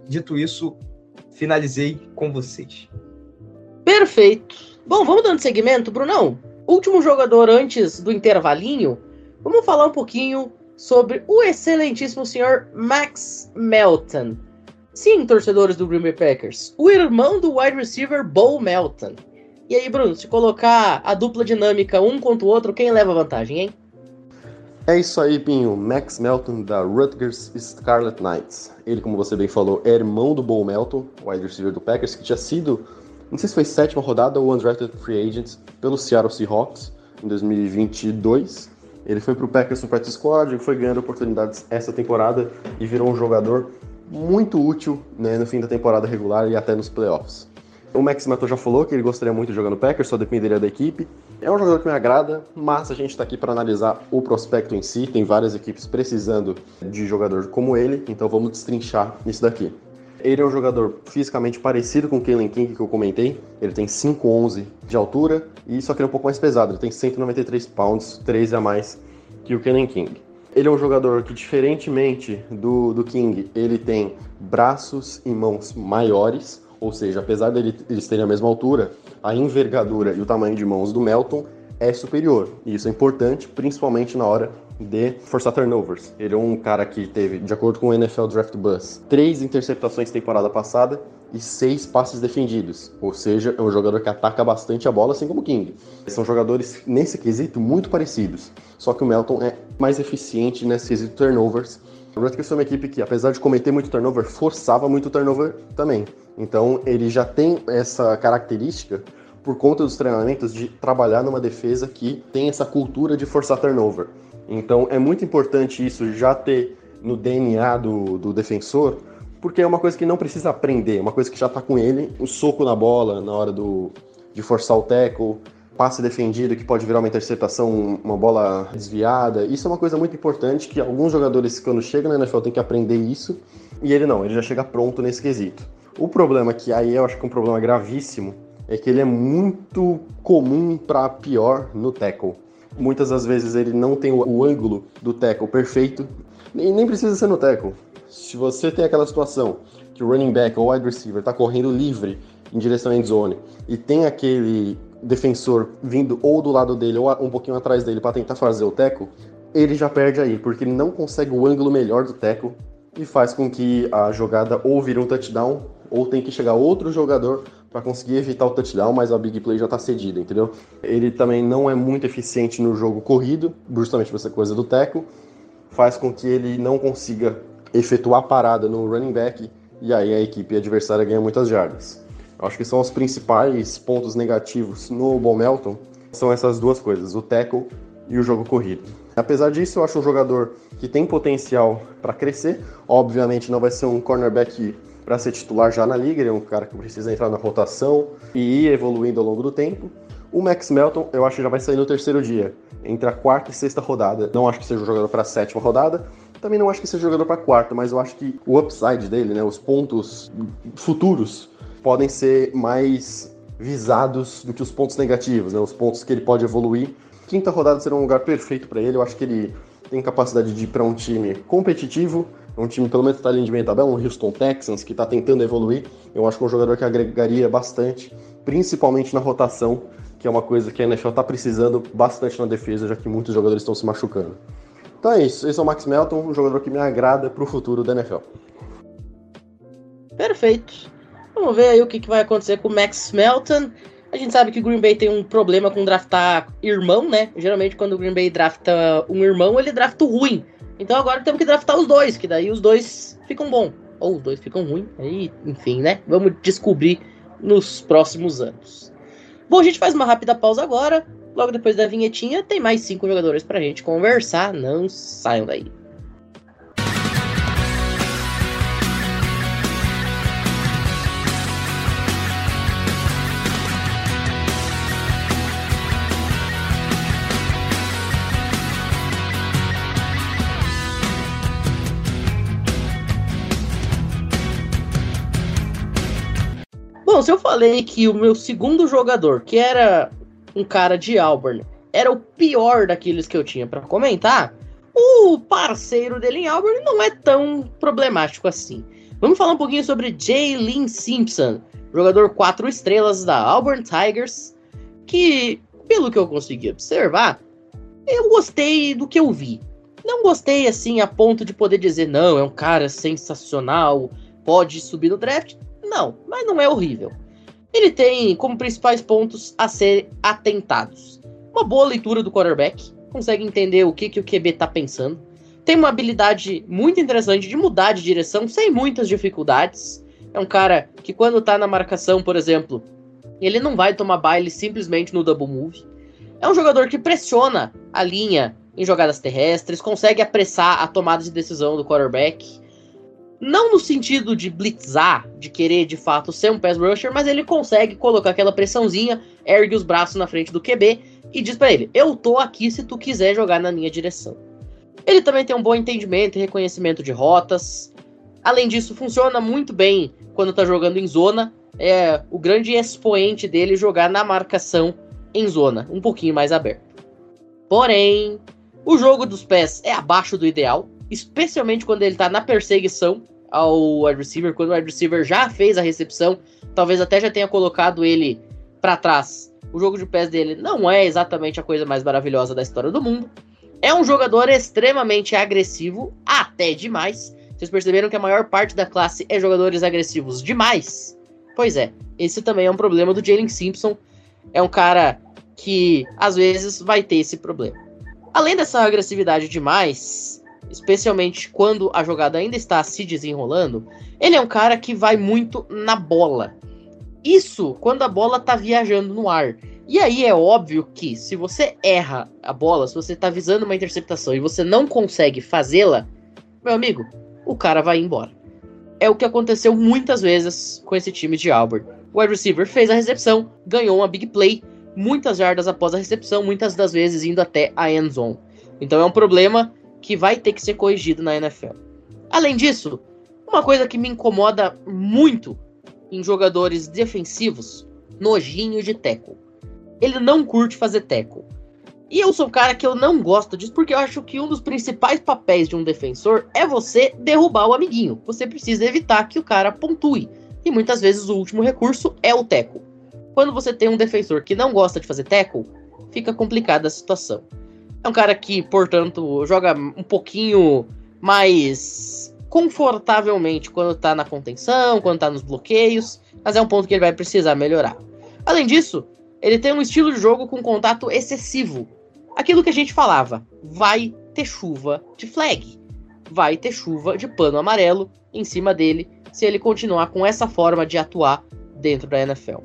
Dito isso, finalizei com vocês. Perfeito. Bom, vamos dando segmento, Brunão. Último jogador antes do intervalinho. Vamos falar um pouquinho sobre o excelentíssimo senhor Max Melton. Sim, torcedores do Green Bay Packers, o irmão do wide receiver Bo Melton. E aí, Bruno, se colocar a dupla dinâmica um contra o outro, quem leva vantagem, hein? É isso aí, Pinho. Max Melton da Rutgers Scarlet Knights. Ele, como você bem falou, é irmão do Bo Melton, wide receiver do Packers, que tinha sido, não sei se foi sétima rodada ou undrafted free agent pelo Seattle Seahawks em 2022. Ele foi para o Packers no practice squad, foi ganhando oportunidades essa temporada e virou um jogador muito útil né, no fim da temporada regular e até nos playoffs. O Max Melton já falou que ele gostaria muito de jogar no Packers, só dependeria da equipe. É um jogador que me agrada, mas a gente está aqui para analisar o prospecto em si. Tem várias equipes precisando de jogador como ele, então vamos destrinchar isso daqui. Ele é um jogador fisicamente parecido com o Kalen King que eu comentei. Ele tem 5'11 de altura e só que ele é um pouco mais pesado. Ele tem 193 pounds, 13 a mais que o Kalen King. Ele é um jogador que, diferentemente do, do King, ele tem braços e mãos maiores, ou seja, apesar deles de terem a mesma altura, a envergadura e o tamanho de mãos do Melton é superior. E isso é importante, principalmente na hora de forçar turnovers. Ele é um cara que teve, de acordo com o NFL Draft Bus, três interceptações temporada passada e seis passes defendidos. Ou seja, é um jogador que ataca bastante a bola, assim como o King. São jogadores, nesse quesito, muito parecidos. Só que o Melton é mais eficiente nesse quesito turnovers. O Rutgers foi uma equipe que, apesar de cometer muito turnover, forçava muito turnover também. Então, ele já tem essa característica por conta dos treinamentos de trabalhar numa defesa que tem essa cultura de forçar turnover. Então é muito importante isso já ter no DNA do, do defensor, porque é uma coisa que não precisa aprender, é uma coisa que já está com ele, o soco na bola na hora do, de forçar o tackle, passe defendido que pode virar uma interceptação, uma bola desviada. Isso é uma coisa muito importante que alguns jogadores quando chegam na NFL têm que aprender isso, e ele não, ele já chega pronto nesse quesito. O problema que aí eu acho que é um problema gravíssimo é que ele é muito comum para pior no tackle. Muitas das vezes ele não tem o, ângulo do tackle perfeito, e nem precisa ser no tackle. Se você tem aquela situação que o running back ou wide receiver está correndo livre em direção à end zone e tem aquele defensor vindo ou do lado dele ou um pouquinho atrás dele para tentar fazer o tackle, ele já perde aí, porque ele não consegue o ângulo melhor do tackle e faz com que a jogada ou vire um touchdown ou tem que chegar outro jogador para conseguir evitar o touchdown, mas a big play já está cedida, entendeu? Ele também não é muito eficiente no jogo corrido, justamente por essa coisa do teco, faz com que ele não consiga efetuar parada no running back e aí a equipe adversária ganha muitas jardas. Acho que são os principais pontos negativos no Bom Melton, são essas duas coisas, o tackle e o jogo corrido. Apesar disso, eu acho um jogador que tem potencial para crescer. Obviamente não vai ser um cornerback para ser titular já na liga, ele é um cara que precisa entrar na rotação e ir evoluindo ao longo do tempo. O Max Melton, eu acho que já vai sair no terceiro dia, entre a quarta e sexta rodada. Não acho que seja um jogador para a sétima rodada, também não acho que seja jogador para quarta, mas eu acho que o upside dele, né, os pontos futuros, podem ser mais visados do que os pontos negativos, né, os pontos que ele pode evoluir. Quinta rodada será um lugar perfeito para ele, eu acho que ele tem capacidade de ir para um time competitivo, Um time, pelo menos, que tá ali de meio tabela, um Houston Texans, que tá tentando evoluir. Eu acho que é um jogador que agregaria bastante, principalmente na rotação, que é uma coisa que a NFL tá precisando bastante na defesa, já que muitos jogadores estão se machucando. Então é isso. Esse é o Max Melton, um jogador que me agrada pro futuro da NFL. Perfeito. Vamos ver aí o que, que vai acontecer com o Max Melton. A gente sabe que o Green Bay tem um problema com draftar irmão, né? Geralmente, quando o Green Bay drafta um irmão, ele drafta o ruim. Então agora temos que draftar os dois, que daí os dois ficam bom. Ou os dois ficam ruins. Aí, enfim, né? Vamos descobrir nos próximos anos. Bom, a gente faz uma rápida pausa agora. Logo depois da vinhetinha, tem mais cinco jogadores pra gente conversar. Não saiam daí. Bom, se eu falei que o meu segundo jogador, que era um cara de Auburn, era o pior daqueles que eu tinha para comentar, o parceiro dele em Auburn não é tão problemático assim. Vamos falar um pouquinho sobre Jalen Simpson, jogador 4 estrelas da Auburn Tigers, que, pelo que eu consegui observar, eu gostei do que eu vi. Não gostei assim a ponto de poder dizer, não, é um cara sensacional, pode subir no draft. Não, mas não é horrível. Ele tem como principais pontos a ser atentados. Uma boa leitura do quarterback, consegue entender o que, que o QB tá pensando. Tem uma habilidade muito interessante de mudar de direção sem muitas dificuldades. É um cara que quando tá na marcação, por exemplo, ele não vai tomar baile simplesmente no double move. É um jogador que pressiona a linha em jogadas terrestres, consegue apressar a tomada de decisão do quarterback. Não no sentido de blitzar, de querer de fato ser um pass rusher, mas ele consegue colocar aquela pressãozinha, ergue os braços na frente do QB e diz para ele: Eu tô aqui se tu quiser jogar na minha direção. Ele também tem um bom entendimento e reconhecimento de rotas. Além disso, funciona muito bem quando tá jogando em zona. É o grande expoente dele jogar na marcação em zona, um pouquinho mais aberto. Porém, o jogo dos pés é abaixo do ideal, especialmente quando ele tá na perseguição ao wide receiver, quando o wide receiver já fez a recepção, talvez até já tenha colocado ele para trás. O jogo de pés dele não é exatamente a coisa mais maravilhosa da história do mundo. É um jogador extremamente agressivo, até demais. Vocês perceberam que a maior parte da classe é jogadores agressivos demais? Pois é, esse também é um problema do Jalen Simpson. É um cara que às vezes vai ter esse problema. Além dessa agressividade demais, especialmente quando a jogada ainda está se desenrolando, ele é um cara que vai muito na bola. Isso quando a bola está viajando no ar. E aí é óbvio que se você erra a bola, se você está visando uma interceptação e você não consegue fazê-la, meu amigo, o cara vai embora. É o que aconteceu muitas vezes com esse time de Auburn. O wide receiver fez a recepção, ganhou uma big play, muitas jardas após a recepção, muitas das vezes indo até a end zone. Então é um problema que vai ter que ser corrigido na NFL. Além disso, uma coisa que me incomoda muito em jogadores defensivos, nojinho de tackle. Ele não curte fazer tackle. E eu sou um cara que eu não gosto disso porque eu acho que um dos principais papéis de um defensor é você derrubar o amiguinho. Você precisa evitar que o cara pontue. E muitas vezes o último recurso é o tackle. Quando você tem um defensor que não gosta de fazer tackle, fica complicada a situação. É um cara que, portanto, joga um pouquinho mais confortavelmente quando tá na contenção, quando tá nos bloqueios, mas é um ponto que ele vai precisar melhorar. Além disso, ele tem um estilo de jogo com contato excessivo. Aquilo que a gente falava, vai ter chuva de flag. Vai ter chuva de pano amarelo em cima dele se ele continuar com essa forma de atuar dentro da NFL.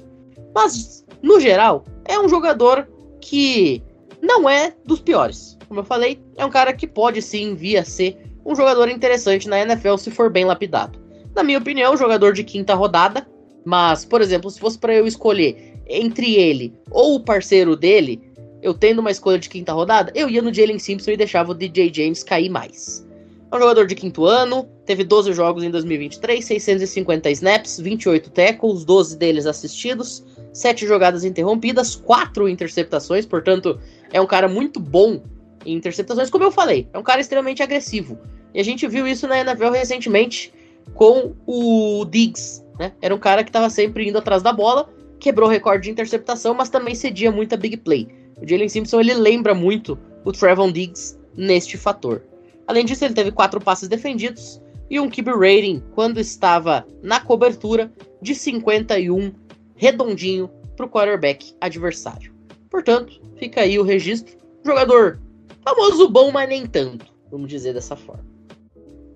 Mas, no geral, é um jogador que não é dos piores. Como eu falei, é um cara que pode sim vir a ser um jogador interessante na NFL se for bem lapidado. Na minha opinião, um jogador de quinta rodada, mas, por exemplo, se fosse para eu escolher entre ele ou o parceiro dele, eu tendo uma escolha de quinta rodada, eu ia no Jalen Simpson e deixava o DJ James cair mais. É um jogador de quinto ano, teve 12 jogos em 2023, 650 snaps, 28 tackles, 12 deles assistidos, 7 jogadas interrompidas, 4 interceptações, portanto, é um cara muito bom em interceptações, como eu falei, é um cara extremamente agressivo. E a gente viu isso na NFL recentemente com o Diggs, né? Era um cara que estava sempre indo atrás da bola, quebrou o recorde de interceptação, mas também cedia muita big play. O Jalen Simpson ele lembra muito o Trevon Diggs neste fator. Além disso, ele teve quatro passes defendidos e um QB rating quando estava na cobertura de 51 redondinho para o quarterback adversário. Portanto, fica aí o registro. Jogador famoso bom, mas nem tanto, vamos dizer dessa forma.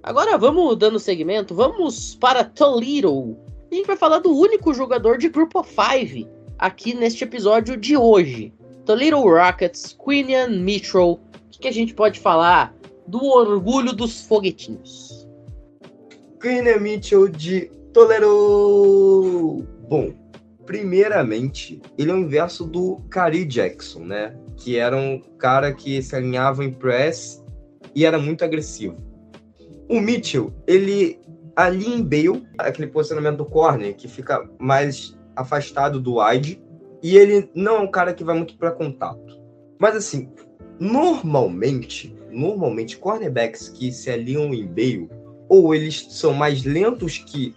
Agora vamos dando segmento, vamos para Toledo. A gente vai falar do único jogador de Grupo 5 aqui neste episódio de hoje. Toledo Rockets, Quinian Mitchell. O que, que a gente pode falar do orgulho dos foguetinhos? Quinian Mitchell de Toledo. Bom, primeiramente, ele é o inverso do Kari Jackson, né? Que era um cara que se alinhava em press e era muito agressivo. O Mitchell, ele ali em Bale, aquele posicionamento do corner que fica mais afastado do wide, e ele não é um cara que vai muito para contato. Mas assim, normalmente, normalmente cornerbacks que se alinham em Bale, ou eles são mais lentos que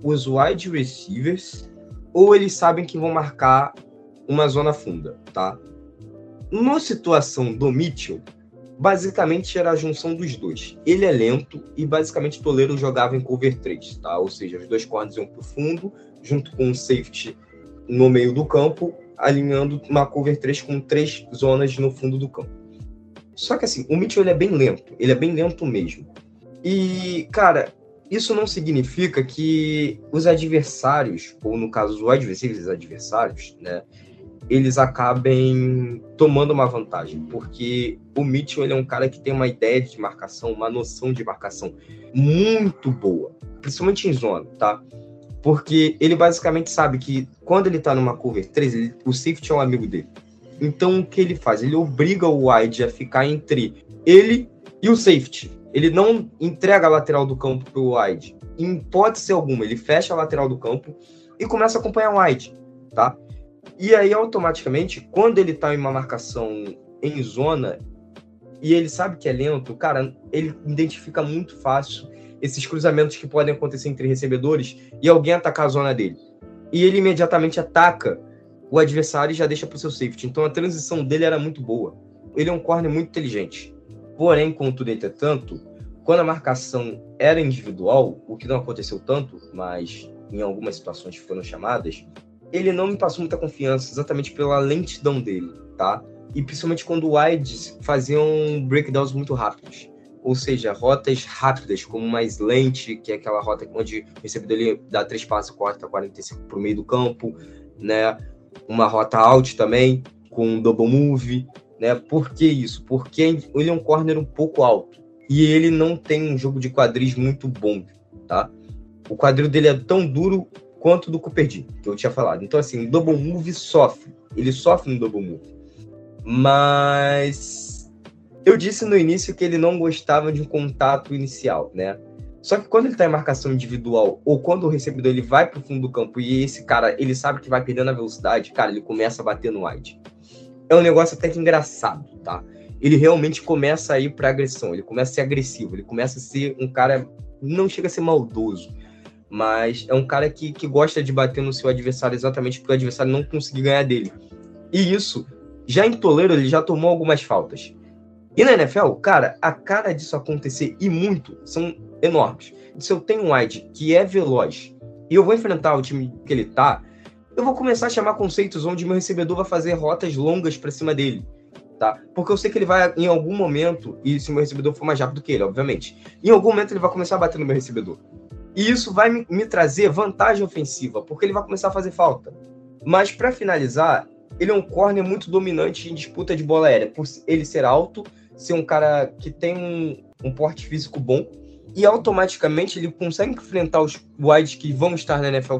os wide receivers, ou eles sabem que vão marcar uma zona funda, tá? Na situação do Mitchell, basicamente era a junção dos dois. Ele é lento e basicamente Toledo jogava em cover 3, tá? Ou seja, os dois corners iam pro fundo, junto com o safety no meio do campo, alinhando uma cover 3 com três zonas no fundo do campo. Só que assim, o Mitchell ele é bem lento, ele é bem lento mesmo. E, cara, isso não significa que os adversários, ou no caso os adversários adversários, né, eles acabem tomando uma vantagem, porque o Mitchell ele é um cara que tem uma ideia de marcação, uma noção de marcação muito boa, principalmente em zona, tá? Porque ele basicamente sabe que quando ele tá numa cover 3, ele, o safety é um amigo dele. Então o que ele faz? Ele obriga o wide a ficar entre ele e o safety. Ele não entrega a lateral do campo pro wide. Em hipótese alguma, ele fecha a lateral do campo e começa a acompanhar o wide, tá? E aí, automaticamente, quando ele tá em uma marcação em zona e ele sabe que é lento, cara, ele identifica muito fácil esses cruzamentos que podem acontecer entre recebedores e alguém atacar a zona dele. E ele imediatamente ataca o adversário e já deixa pro seu safety. Então a transição dele era muito boa. Ele é um corner muito inteligente. Porém, contudo, entretanto, quando a marcação era individual, o que não aconteceu tanto, mas em algumas situações foram chamadas, ele não me passou muita confiança, exatamente pela lentidão dele, tá? E principalmente quando o wides faziam breakdowns muito rápidos. Ou seja, rotas rápidas, como mais lente, que é aquela rota onde o recebedor ele dá três passos, corta 45 para o meio do campo, né? Uma rota out também, com double move, né? Por que isso? Porque ele é um corner um pouco alto. E ele não tem um jogo de quadris muito bom, tá? O quadril dele é tão duro quanto do Cooper D, que eu tinha falado. Então, assim, o Double Move sofre. Ele sofre no Double Move. Mas eu disse no início que ele não gostava de um contato inicial, né? Só que quando ele tá em marcação individual, ou quando o recebedor ele vai pro fundo do campo e esse cara, ele sabe que vai perdendo a velocidade, cara, ele começa a bater no wide. É um negócio até que engraçado, tá? Ele realmente começa a ir pra agressão, ele começa a ser agressivo, ele começa a ser um cara, não chega a ser maldoso, mas é um cara que, que gosta de bater no seu adversário exatamente porque o adversário não conseguir ganhar dele. E isso, já em Toledo, ele já tomou algumas faltas. E na NFL, cara, a cara disso acontecer e muito são enormes. Se eu tenho um wide que é veloz e eu vou enfrentar o time que ele tá, eu vou começar a chamar conceitos onde meu recebedor vai fazer rotas longas para cima dele. Tá? Porque eu sei que ele vai, em algum momento, e se o meu recebedor for mais rápido que ele, obviamente, em algum momento ele vai começar a bater no meu recebedor. E isso vai me trazer vantagem ofensiva, porque ele vai começar a fazer falta. Mas para finalizar, ele é um corner muito dominante em disputa de bola aérea, por ele ser alto, ser um cara que tem um, um porte físico bom, e automaticamente ele consegue enfrentar os wides que vão estar na NFL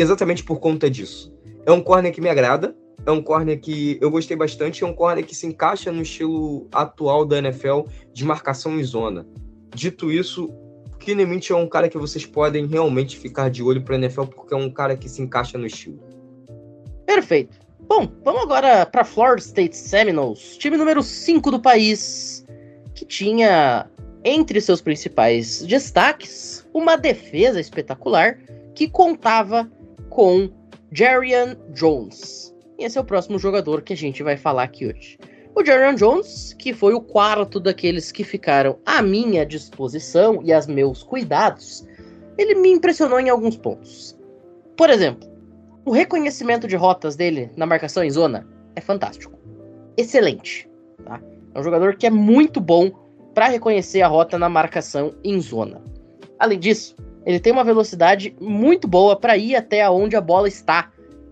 exatamente por conta disso. É um corner que me agrada, é um corner que eu gostei bastante, é um corner que se encaixa no estilo atual da NFL de marcação em zona. Dito isso, Keenan é um cara que vocês podem realmente ficar de olho para NFL porque é um cara que se encaixa no estilo. Perfeito. Bom, vamos agora para Florida State Seminoles, time número 5 do país, que tinha entre seus principais destaques, uma defesa espetacular que contava com Jarian Jones. Esse é o próximo jogador que a gente vai falar aqui hoje. O Jarian Jones, que foi o quarto daqueles que ficaram à minha disposição e aos meus cuidados, ele me impressionou em alguns pontos. Por exemplo, o reconhecimento de rotas dele na marcação em zona é fantástico. Excelente. Tá? É um jogador que é muito bom para reconhecer a rota na marcação em zona. Além disso, ele tem uma velocidade muito boa para ir até onde a bola está.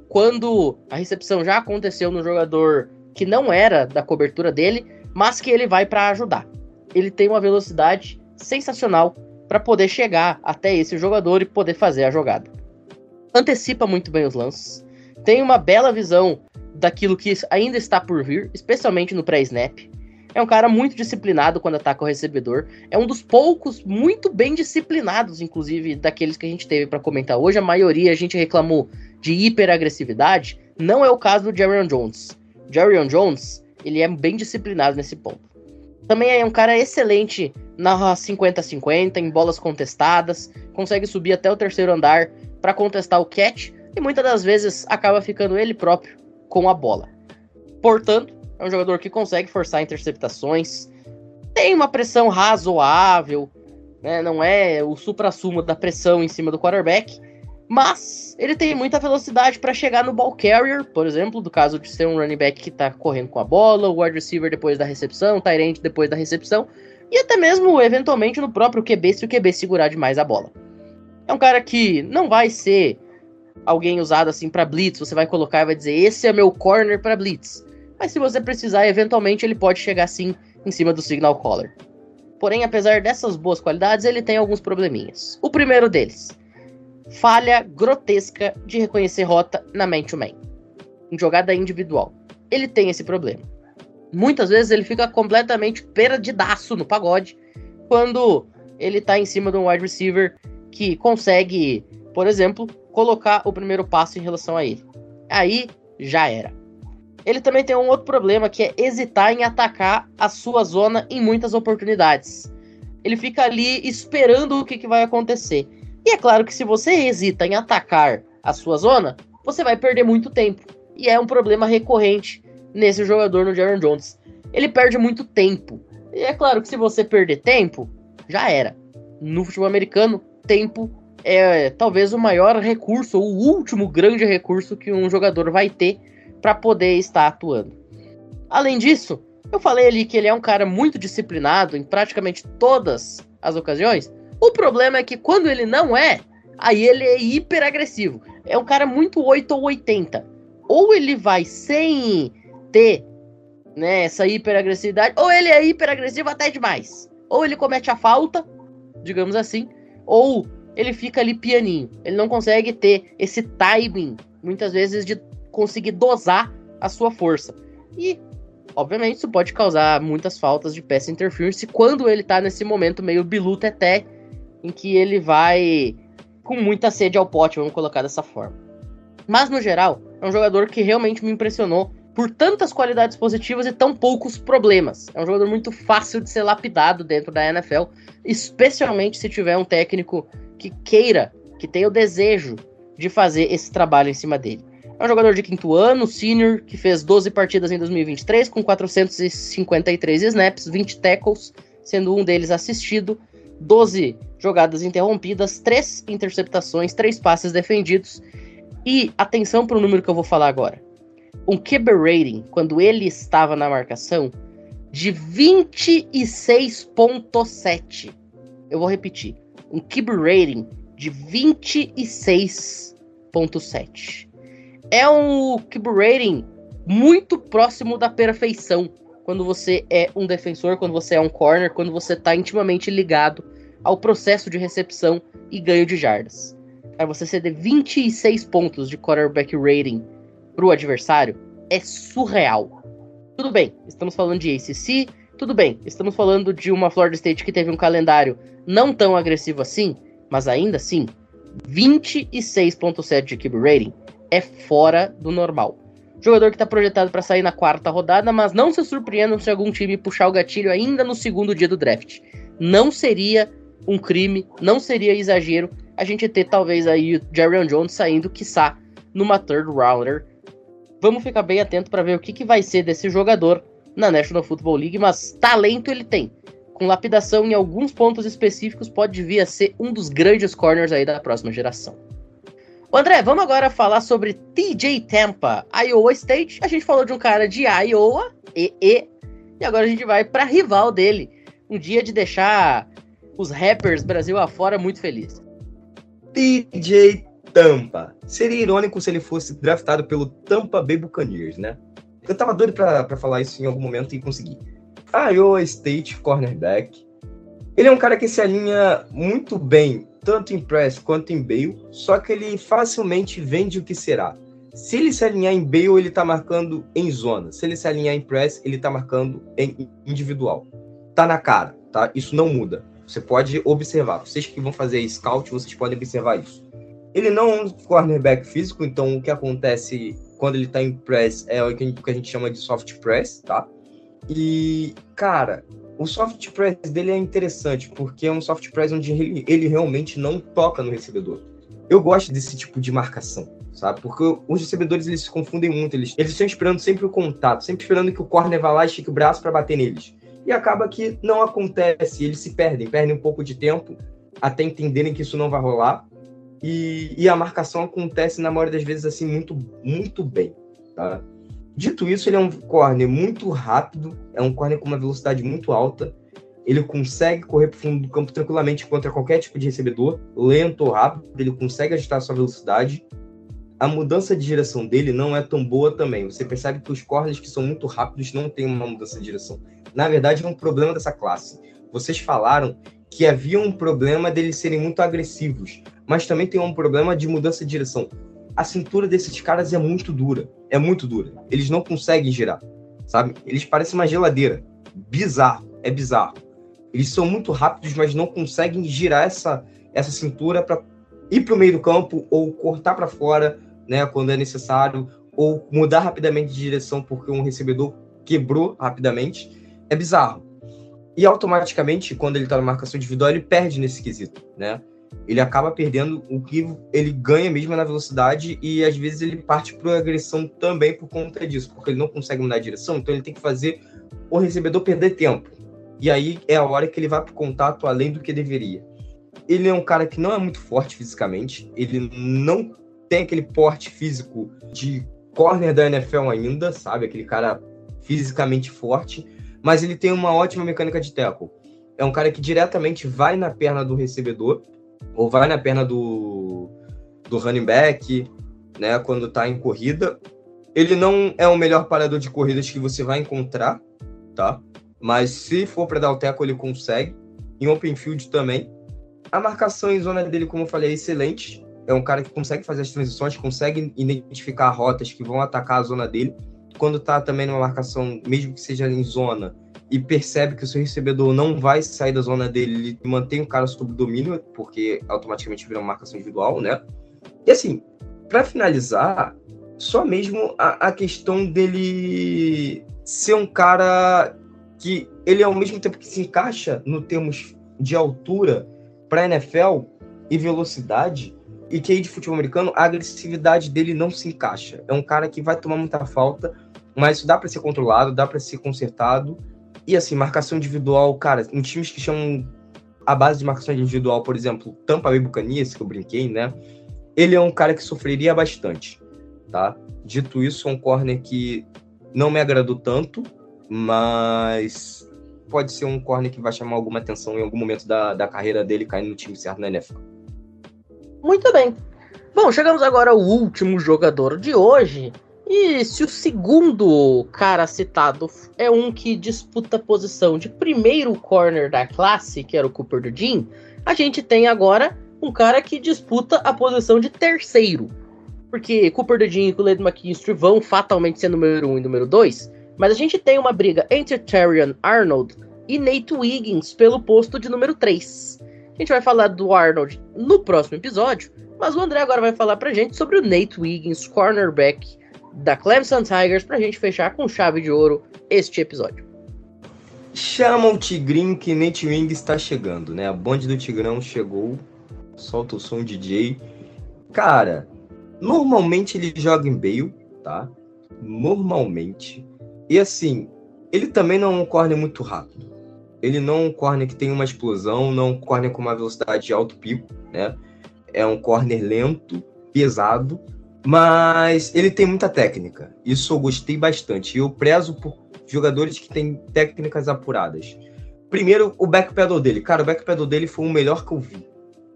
Quando a recepção já aconteceu no jogador que não era da cobertura dele, mas que ele vai para ajudar. Ele tem uma velocidade sensacional para poder chegar até esse jogador e poder fazer a jogada. Antecipa muito bem os lances, tem uma bela visão daquilo que ainda está por vir, especialmente no pré-snap. É um cara muito disciplinado quando ataca o recebedor. É um dos poucos muito bem disciplinados, inclusive, daqueles que a gente teve para comentar hoje. A maioria a gente reclamou de hiperagressividade. Não é o caso do Jerry Jones. Jerry Jones, ele é bem disciplinado nesse ponto. Também é um cara excelente na 50-50, em bolas contestadas, consegue subir até o terceiro andar para contestar o catch e muitas das vezes acaba ficando ele próprio com a bola. Portanto, é um jogador que consegue forçar interceptações, tem uma pressão razoável, né? não é o supra-sumo da pressão em cima do quarterback, mas ele tem muita velocidade para chegar no ball carrier, por exemplo, do caso de ser um running back que está correndo com a bola, o wide receiver depois da recepção, o tight depois da recepção, e até mesmo eventualmente no próprio QB se o QB segurar demais a bola. É um cara que não vai ser alguém usado assim para blitz, você vai colocar e vai dizer: "Esse é meu corner para blitz". Mas se você precisar, eventualmente ele pode chegar assim em cima do signal caller. Porém, apesar dessas boas qualidades, ele tem alguns probleminhas. O primeiro deles, falha grotesca de reconhecer rota na man-to-man, em jogada individual. Ele tem esse problema. Muitas vezes ele fica completamente perdidaço no pagode quando ele tá em cima de um wide receiver que consegue, por exemplo, colocar o primeiro passo em relação a ele. Aí já era. Ele também tem um outro problema que é hesitar em atacar a sua zona em muitas oportunidades. Ele fica ali esperando o que, que vai acontecer. E é claro que se você hesita em atacar a sua zona, você vai perder muito tempo. E é um problema recorrente nesse jogador no Jaron Jones. Ele perde muito tempo. E é claro que se você perder tempo, já era. No futebol americano, tempo é talvez o maior recurso, ou o último grande recurso que um jogador vai ter para poder estar atuando. Além disso, eu falei ali que ele é um cara muito disciplinado em praticamente todas as ocasiões. O problema é que quando ele não é, aí ele é hiper agressivo. É um cara muito 8 ou 80. Ou ele vai sem ter né, essa hiperagressividade, ou ele é hiperagressivo até demais. Ou ele comete a falta, digamos assim, ou ele fica ali pianinho. Ele não consegue ter esse timing, muitas vezes, de conseguir dosar a sua força. E, obviamente, isso pode causar muitas faltas de pass interference quando ele tá nesse momento meio bilu até em que ele vai com muita sede ao pote, vamos colocar dessa forma. Mas, no geral, é um jogador que realmente me impressionou por tantas qualidades positivas e tão poucos problemas. É um jogador muito fácil de ser lapidado dentro da NFL, especialmente se tiver um técnico que queira, que tenha o desejo de fazer esse trabalho em cima dele. É um jogador de quinto ano, senior, que fez 12 partidas em 2023 com 453 snaps, 20 tackles, sendo um deles assistido, 12 jogadas interrompidas, 3 interceptações, 3 passes defendidos. E atenção para o número que eu vou falar agora. Um QB rating, quando ele estava na marcação, de 26.7. Eu vou repetir. Um QB rating de 26.7 é um keep rating muito próximo da perfeição quando você é um defensor, quando você é um corner, quando você está intimamente ligado ao processo de recepção e ganho de jardas. Para você ceder 26 pontos de quarterback rating para o adversário é surreal. Tudo bem, estamos falando de ACC, tudo bem, estamos falando de uma Florida State que teve um calendário não tão agressivo assim, mas ainda assim, 26.7 de keep rating é fora do normal. Jogador que está projetado para sair na quarta rodada, mas não se surpreendam se algum time puxar o gatilho ainda no segundo dia do draft. não seria um crime, não seria exagero a gente ter talvez aí o Jerry Jones saindo, quiçá, numa third rounder. Vamos ficar bem atento para ver o que, que vai ser desse jogador na National Football League, mas talento ele tem. Com lapidação em alguns pontos específicos, pode vir a ser um dos grandes corners aí da próxima geração. O André, vamos agora falar sobre TJ Tampa, Iowa State. A gente falou de um cara de Iowa, e, e, e agora a gente vai para rival dele. Um dia de deixar os rappers Brasil afora muito felizes. TJ Tampa. Seria irônico se ele fosse draftado pelo Tampa Bay Buccaneers, né? Eu tava doido pra falar isso em algum momento e consegui. Iowa State cornerback. Ele é um cara que se alinha muito bem, tanto em press quanto em bail, só que ele facilmente vende o que será. Se ele se alinhar em bail, ele tá marcando em zona. Se ele se alinhar em press, ele tá marcando em individual. Tá na cara, tá? Isso não muda. Você pode observar. Vocês que vão fazer scout, vocês podem observar isso. Ele não é um cornerback físico, então o que acontece quando ele tá em press é o que a gente chama de soft press, tá? E, cara, o soft press dele é interessante, porque é um soft press onde ele, ele realmente não toca no recebedor. Eu gosto desse tipo de marcação, sabe? Porque os recebedores eles se confundem muito, eles, eles estão esperando sempre o contato, sempre esperando que o corner vá lá e estique o braço para bater neles. E acaba que não acontece, eles se perdem, perdem um pouco de tempo até entenderem que isso não vai rolar. E, e a marcação acontece, na maioria das vezes, assim, muito, muito bem, tá? Dito isso, ele é um corner muito rápido, é um corner com uma velocidade muito alta. Ele consegue correr para o fundo do campo tranquilamente contra qualquer tipo de recebedor, lento ou rápido, ele consegue ajustar a sua velocidade. A mudança de direção dele não é tão boa também. Você percebe que os corners que são muito rápidos não têm uma mudança de direção. Na verdade, é um problema dessa classe. Vocês falaram que havia um problema deles serem muito agressivos, mas também tem um problema de mudança de direção a cintura desses caras é muito dura. É muito dura. Eles não conseguem girar, sabe? Eles parecem uma geladeira. Bizarro. É bizarro. Eles são muito rápidos, mas não conseguem girar essa, essa cintura para ir para o meio do campo ou cortar para fora, né, quando é necessário, ou mudar rapidamente de direção porque um recebedor quebrou rapidamente. É bizarro. E automaticamente, quando ele está na marcação individual, ele perde nesse quesito, né? Ele acaba perdendo o que ele ganha mesmo na velocidade e às vezes ele parte para agressão também por conta disso, porque ele não consegue mudar a direção, então ele tem que fazer o recebedor perder tempo. E aí é a hora que ele vai para o contato além do que deveria. Ele é um cara que não é muito forte fisicamente, ele não tem aquele porte físico de corner da NFL ainda, sabe? Aquele cara fisicamente forte, mas ele tem uma ótima mecânica de tackle. É um cara que diretamente vai na perna do recebedor ou vai na perna do, do running back, né, quando tá em corrida. Ele não é o melhor parador de corridas que você vai encontrar, tá? Mas se for para dar o teco, ele consegue. Em open field também. A marcação em zona dele, como eu falei, é excelente. É um cara que consegue fazer as transições, consegue identificar rotas que vão atacar a zona dele. Quando tá também numa marcação, mesmo que seja em zona, e percebe que o seu recebedor não vai sair da zona dele, ele mantém o cara sob domínio, porque automaticamente vira uma marcação individual, né? E assim, para finalizar, só mesmo a, a, questão dele ser um cara que ele ao mesmo tempo que se encaixa no termos de altura para NFL e velocidade e que aí de futebol americano a agressividade dele não se encaixa. É um cara que vai tomar muita falta, mas dá para ser controlado, dá para ser consertado e assim, marcação individual, cara, em times que chamam a base de marcação individual, por exemplo, Tampa Bay Buccaneers, que eu brinquei, né? Ele é um cara que sofreria bastante, tá? Dito isso, é um corner que não me agradou tanto, mas pode ser um corner que vai chamar alguma atenção em algum momento da, da carreira dele caindo no time certo na NFL. Muito bem. Bom, chegamos agora ao último jogador de hoje, e se o segundo cara citado é um que disputa a posição de primeiro corner da classe, que era o Cooper do Jean, a gente tem agora um cara que disputa a posição de terceiro. Porque Cooper Jean e Kool-Aid McKinstry vão fatalmente ser número 1 um e número 2, mas a gente tem uma briga entre Terrion Arnold e Nate Wiggins pelo posto de número 3. A gente vai falar do Arnold no próximo episódio, mas o André agora vai falar pra gente sobre o Nate Wiggins, cornerback da Clemson Tigers para a gente fechar com chave de ouro este episódio. Chama o Tigrinho que Nate Wing está chegando, né? A bonde do Tigrão chegou. Solta o som DJ. Cara, normalmente ele joga em Bale, tá? Normalmente. E assim, ele também não é um corner muito rápido. Ele não é um corner que tem uma explosão, não é um corner com uma velocidade de alto pico, né? É um corner lento, pesado, mas ele tem muita técnica. Isso eu gostei bastante. Eu prezo por jogadores que têm técnicas apuradas. Primeiro, o backpedal dele. Cara, o backpedal dele foi o melhor que eu vi.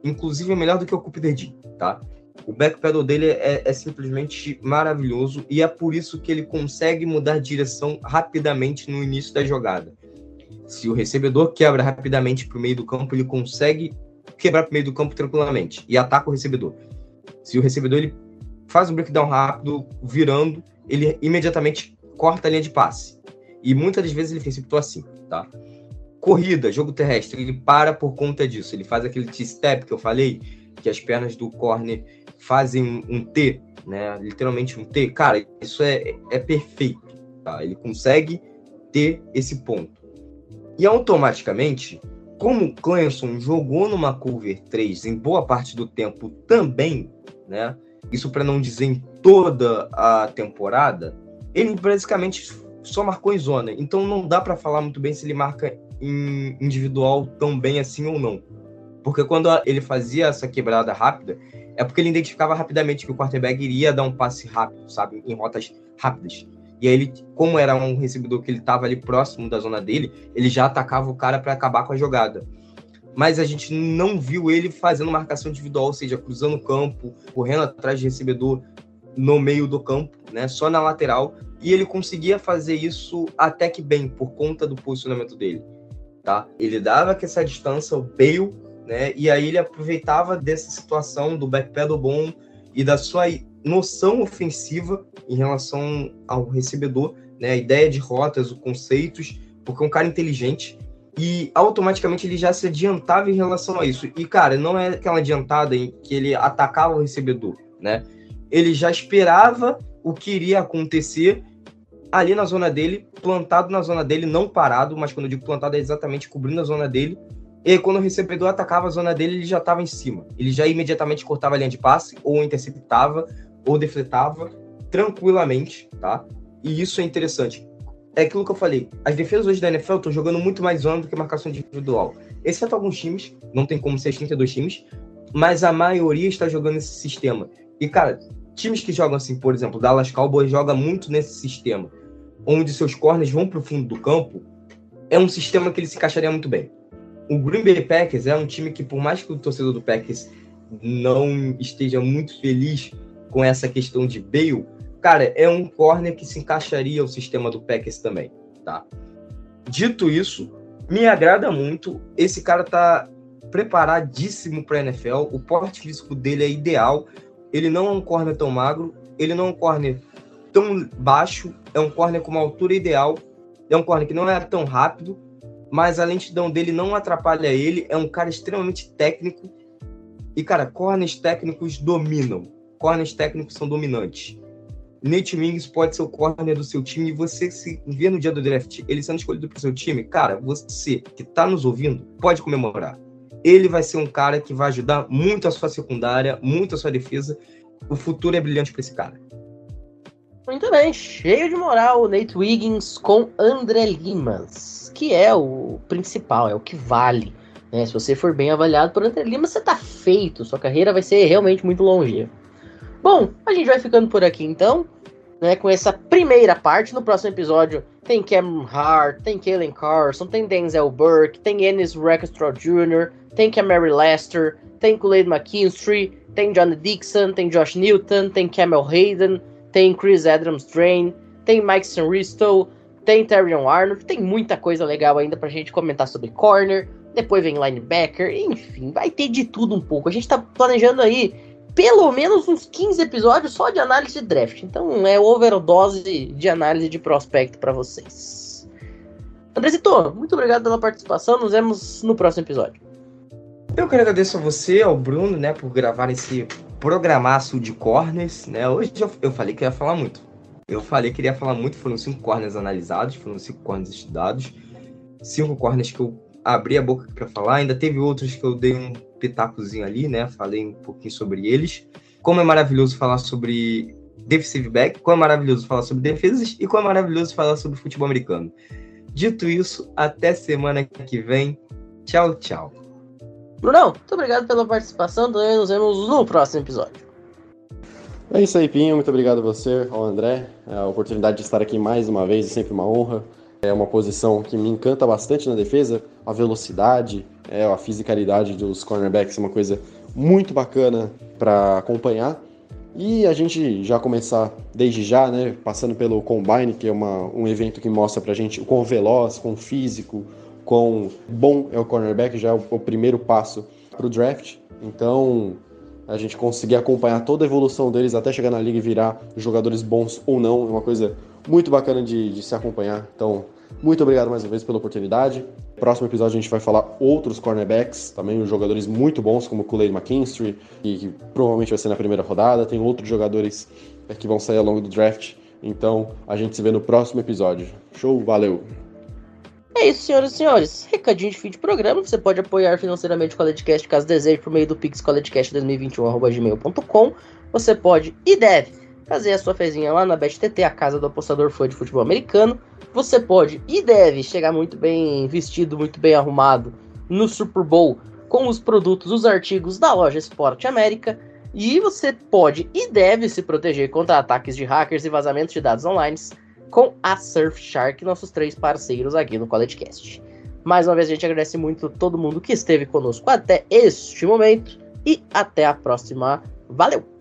Inclusive, é melhor do que o Cooper D, tá? O backpedal dele é, é, simplesmente maravilhoso e é por isso que ele consegue mudar direção rapidamente no início da jogada. Se o recebedor quebra rapidamente para o meio do campo, ele consegue quebrar para o meio do campo tranquilamente e ataca o recebedor. Se o recebedor ele faz um breakdown rápido, virando, ele imediatamente corta a linha de passe. E muitas das vezes ele receptou assim, tá? Corrida, jogo terrestre, ele para por conta disso. Ele faz aquele T-step que eu falei, que as pernas do corner fazem um T, né? Literalmente um T. Cara, isso é, é perfeito, tá? Ele consegue ter esse ponto. E automaticamente, como Clemson jogou numa cover 3 em boa parte do tempo também, né? Isso para não dizer em toda a temporada, ele basicamente só marcou em zona. Então não dá para falar muito bem se ele marca em individual tão bem assim ou não. Porque quando ele fazia essa quebrada rápida, é porque ele identificava rapidamente que o quarterback iria dar um passe rápido, sabe? Em rotas rápidas. E aí ele, como era um recebedor que ele estava ali próximo da zona dele, ele já atacava o cara para acabar com a jogada. Mas a gente não viu ele fazendo marcação individual, ou seja, cruzando o campo, correndo atrás de recebedor no meio do campo, né? Só na lateral. E ele conseguia fazer isso até que bem, por conta do posicionamento dele. Tá? Ele dava que essa distância, o Bale, né? E aí ele aproveitava dessa situação do backpedal bom e da sua noção ofensiva em relação ao recebedor, né? A ideia de rotas, os conceitos, porque é um cara inteligente e automaticamente ele já se adiantava em relação a isso. E cara, não é aquela adiantada em que ele atacava o recebedor, né? Ele já esperava o que iria acontecer ali na zona dele, plantado na zona dele, não parado, mas quando eu digo plantado é exatamente cobrindo a zona dele. E quando o recebedor atacava a zona dele, ele já estava em cima. Ele já imediatamente cortava a linha de passe, ou interceptava, ou defletava tranquilamente, tá? E isso é interessante. É aquilo que eu falei. As defesas hoje da NFL estão jogando muito mais zona do que marcação individual. Exceto alguns times, não tem como ser 32 times, mas a maioria está jogando esse sistema. E, cara, times que jogam assim, por exemplo, Dallas Cowboys joga muito nesse sistema, onde seus corners vão para o fundo do campo, é um sistema que ele se encaixaria muito bem. O Green Bay Packers é um time que, por mais que o torcedor do Packers não esteja muito feliz com essa questão de Bale, cara, é um corner que se encaixaria ao sistema do Packers também, tá? Dito isso, me agrada muito. Esse cara tá preparadíssimo para NFL. O porte físico dele é ideal. Ele não é um corner tão magro, ele não é um corner tão baixo, é um corner com uma altura ideal. É um corner que não é tão rápido, mas a lentidão dele não atrapalha ele. É um cara extremamente técnico. E, cara, corners técnicos dominam corners técnicos são dominantes. Nate Mings pode ser o corner do seu time e você se vê no dia do draft ele sendo escolhido para o seu time, cara, você que está nos ouvindo pode comemorar. Ele vai ser um cara que vai ajudar muito a sua secundária, muito a sua defesa. O futuro é brilhante para esse cara. Muito bem, cheio de moral Nate Wiggins com André Limas, que é o principal, é o que vale. Né? Se você for bem avaliado por André Limas, você tá feito, sua carreira vai ser realmente muito longeva. Bom, a gente vai ficando por aqui então, né? Com essa primeira parte. No próximo episódio tem Cameron Hart, tem Kalen Carson, tem Denzel Burke, tem Ennis Rackstraw Jr., tem Camary Lester, tem Kool-Aid McKinstry, tem John Dixon, tem Josh Newton, tem Camel Hayden, tem Chris Adams Drain, tem Mike Sanristo, tem Terrion Arnold, tem muita coisa legal ainda pra gente comentar sobre corner, depois vem linebacker, enfim, vai ter de tudo um pouco. A gente tá planejando aí pelo menos uns 15 episódios só de análise de draft. Então é overdose de análise de prospecto para vocês. Andrezito, muito obrigado pela participação. Nos vemos no próximo episódio. Eu quero agradecer a você, ao Bruno, né, por gravar esse programaço de corners, né? Hoje eu, eu falei que ia falar muito. Eu falei que iria falar muito, foram cinco corners analisados, foram cinco corners estudados. cinco corners que eu abri a boca para falar. Ainda teve outros que eu dei um pitacozinho ali, né? Falei um pouquinho sobre eles. Como é maravilhoso falar sobre defensive back, como é maravilhoso falar sobre defesas e como é maravilhoso falar sobre futebol americano. Dito isso, até semana que vem. Tchau, tchau. Brunão, muito obrigado pela participação. Nos vemos no próximo episódio. É isso aí, Pinho. Muito obrigado a você, ao André. A oportunidade de estar aqui mais uma vez é sempre uma honra. É uma posição que me encanta bastante na defesa. A velocidade, é, a fisicalidade dos cornerbacks é uma coisa muito bacana para acompanhar. E a gente já começar desde já, né, passando pelo Combine, que é uma, um evento que mostra pra gente o quão veloz, quão físico, quão bom é o cornerback, já é o, o primeiro passo pro draft. Então, a gente conseguir acompanhar toda a evolução deles até chegar na liga e virar jogadores bons ou não, é uma coisa muito bacana de, de se acompanhar. Então, muito obrigado mais uma vez pela oportunidade. Próximo episódio a gente vai falar outros cornerbacks, também jogadores muito bons, como Kool-Aid McKinstry, que provavelmente vai ser na primeira rodada. Tem outros jogadores é, que vão sair ao longo do draft. Então a gente se vê no próximo episódio. Show, valeu! É isso, senhoras e senhores. Recadinho de fim de programa. Você pode apoiar financeiramente o CollegeCast caso deseje por meio do Pix CollegeCast2021.gmail.com. Você pode e deve fazer a sua fezinha lá na BetTT, a casa do apostador fã de futebol americano. Você pode e deve chegar muito bem vestido, muito bem arrumado no Super Bowl com os produtos, os artigos da loja Esporte América. E você pode e deve se proteger contra ataques de hackers e vazamentos de dados online com a Surfshark, nossos três parceiros aqui no CollegeCast. Mais uma vez, a gente agradece muito todo mundo que esteve conosco até este momento e até a próxima. Valeu!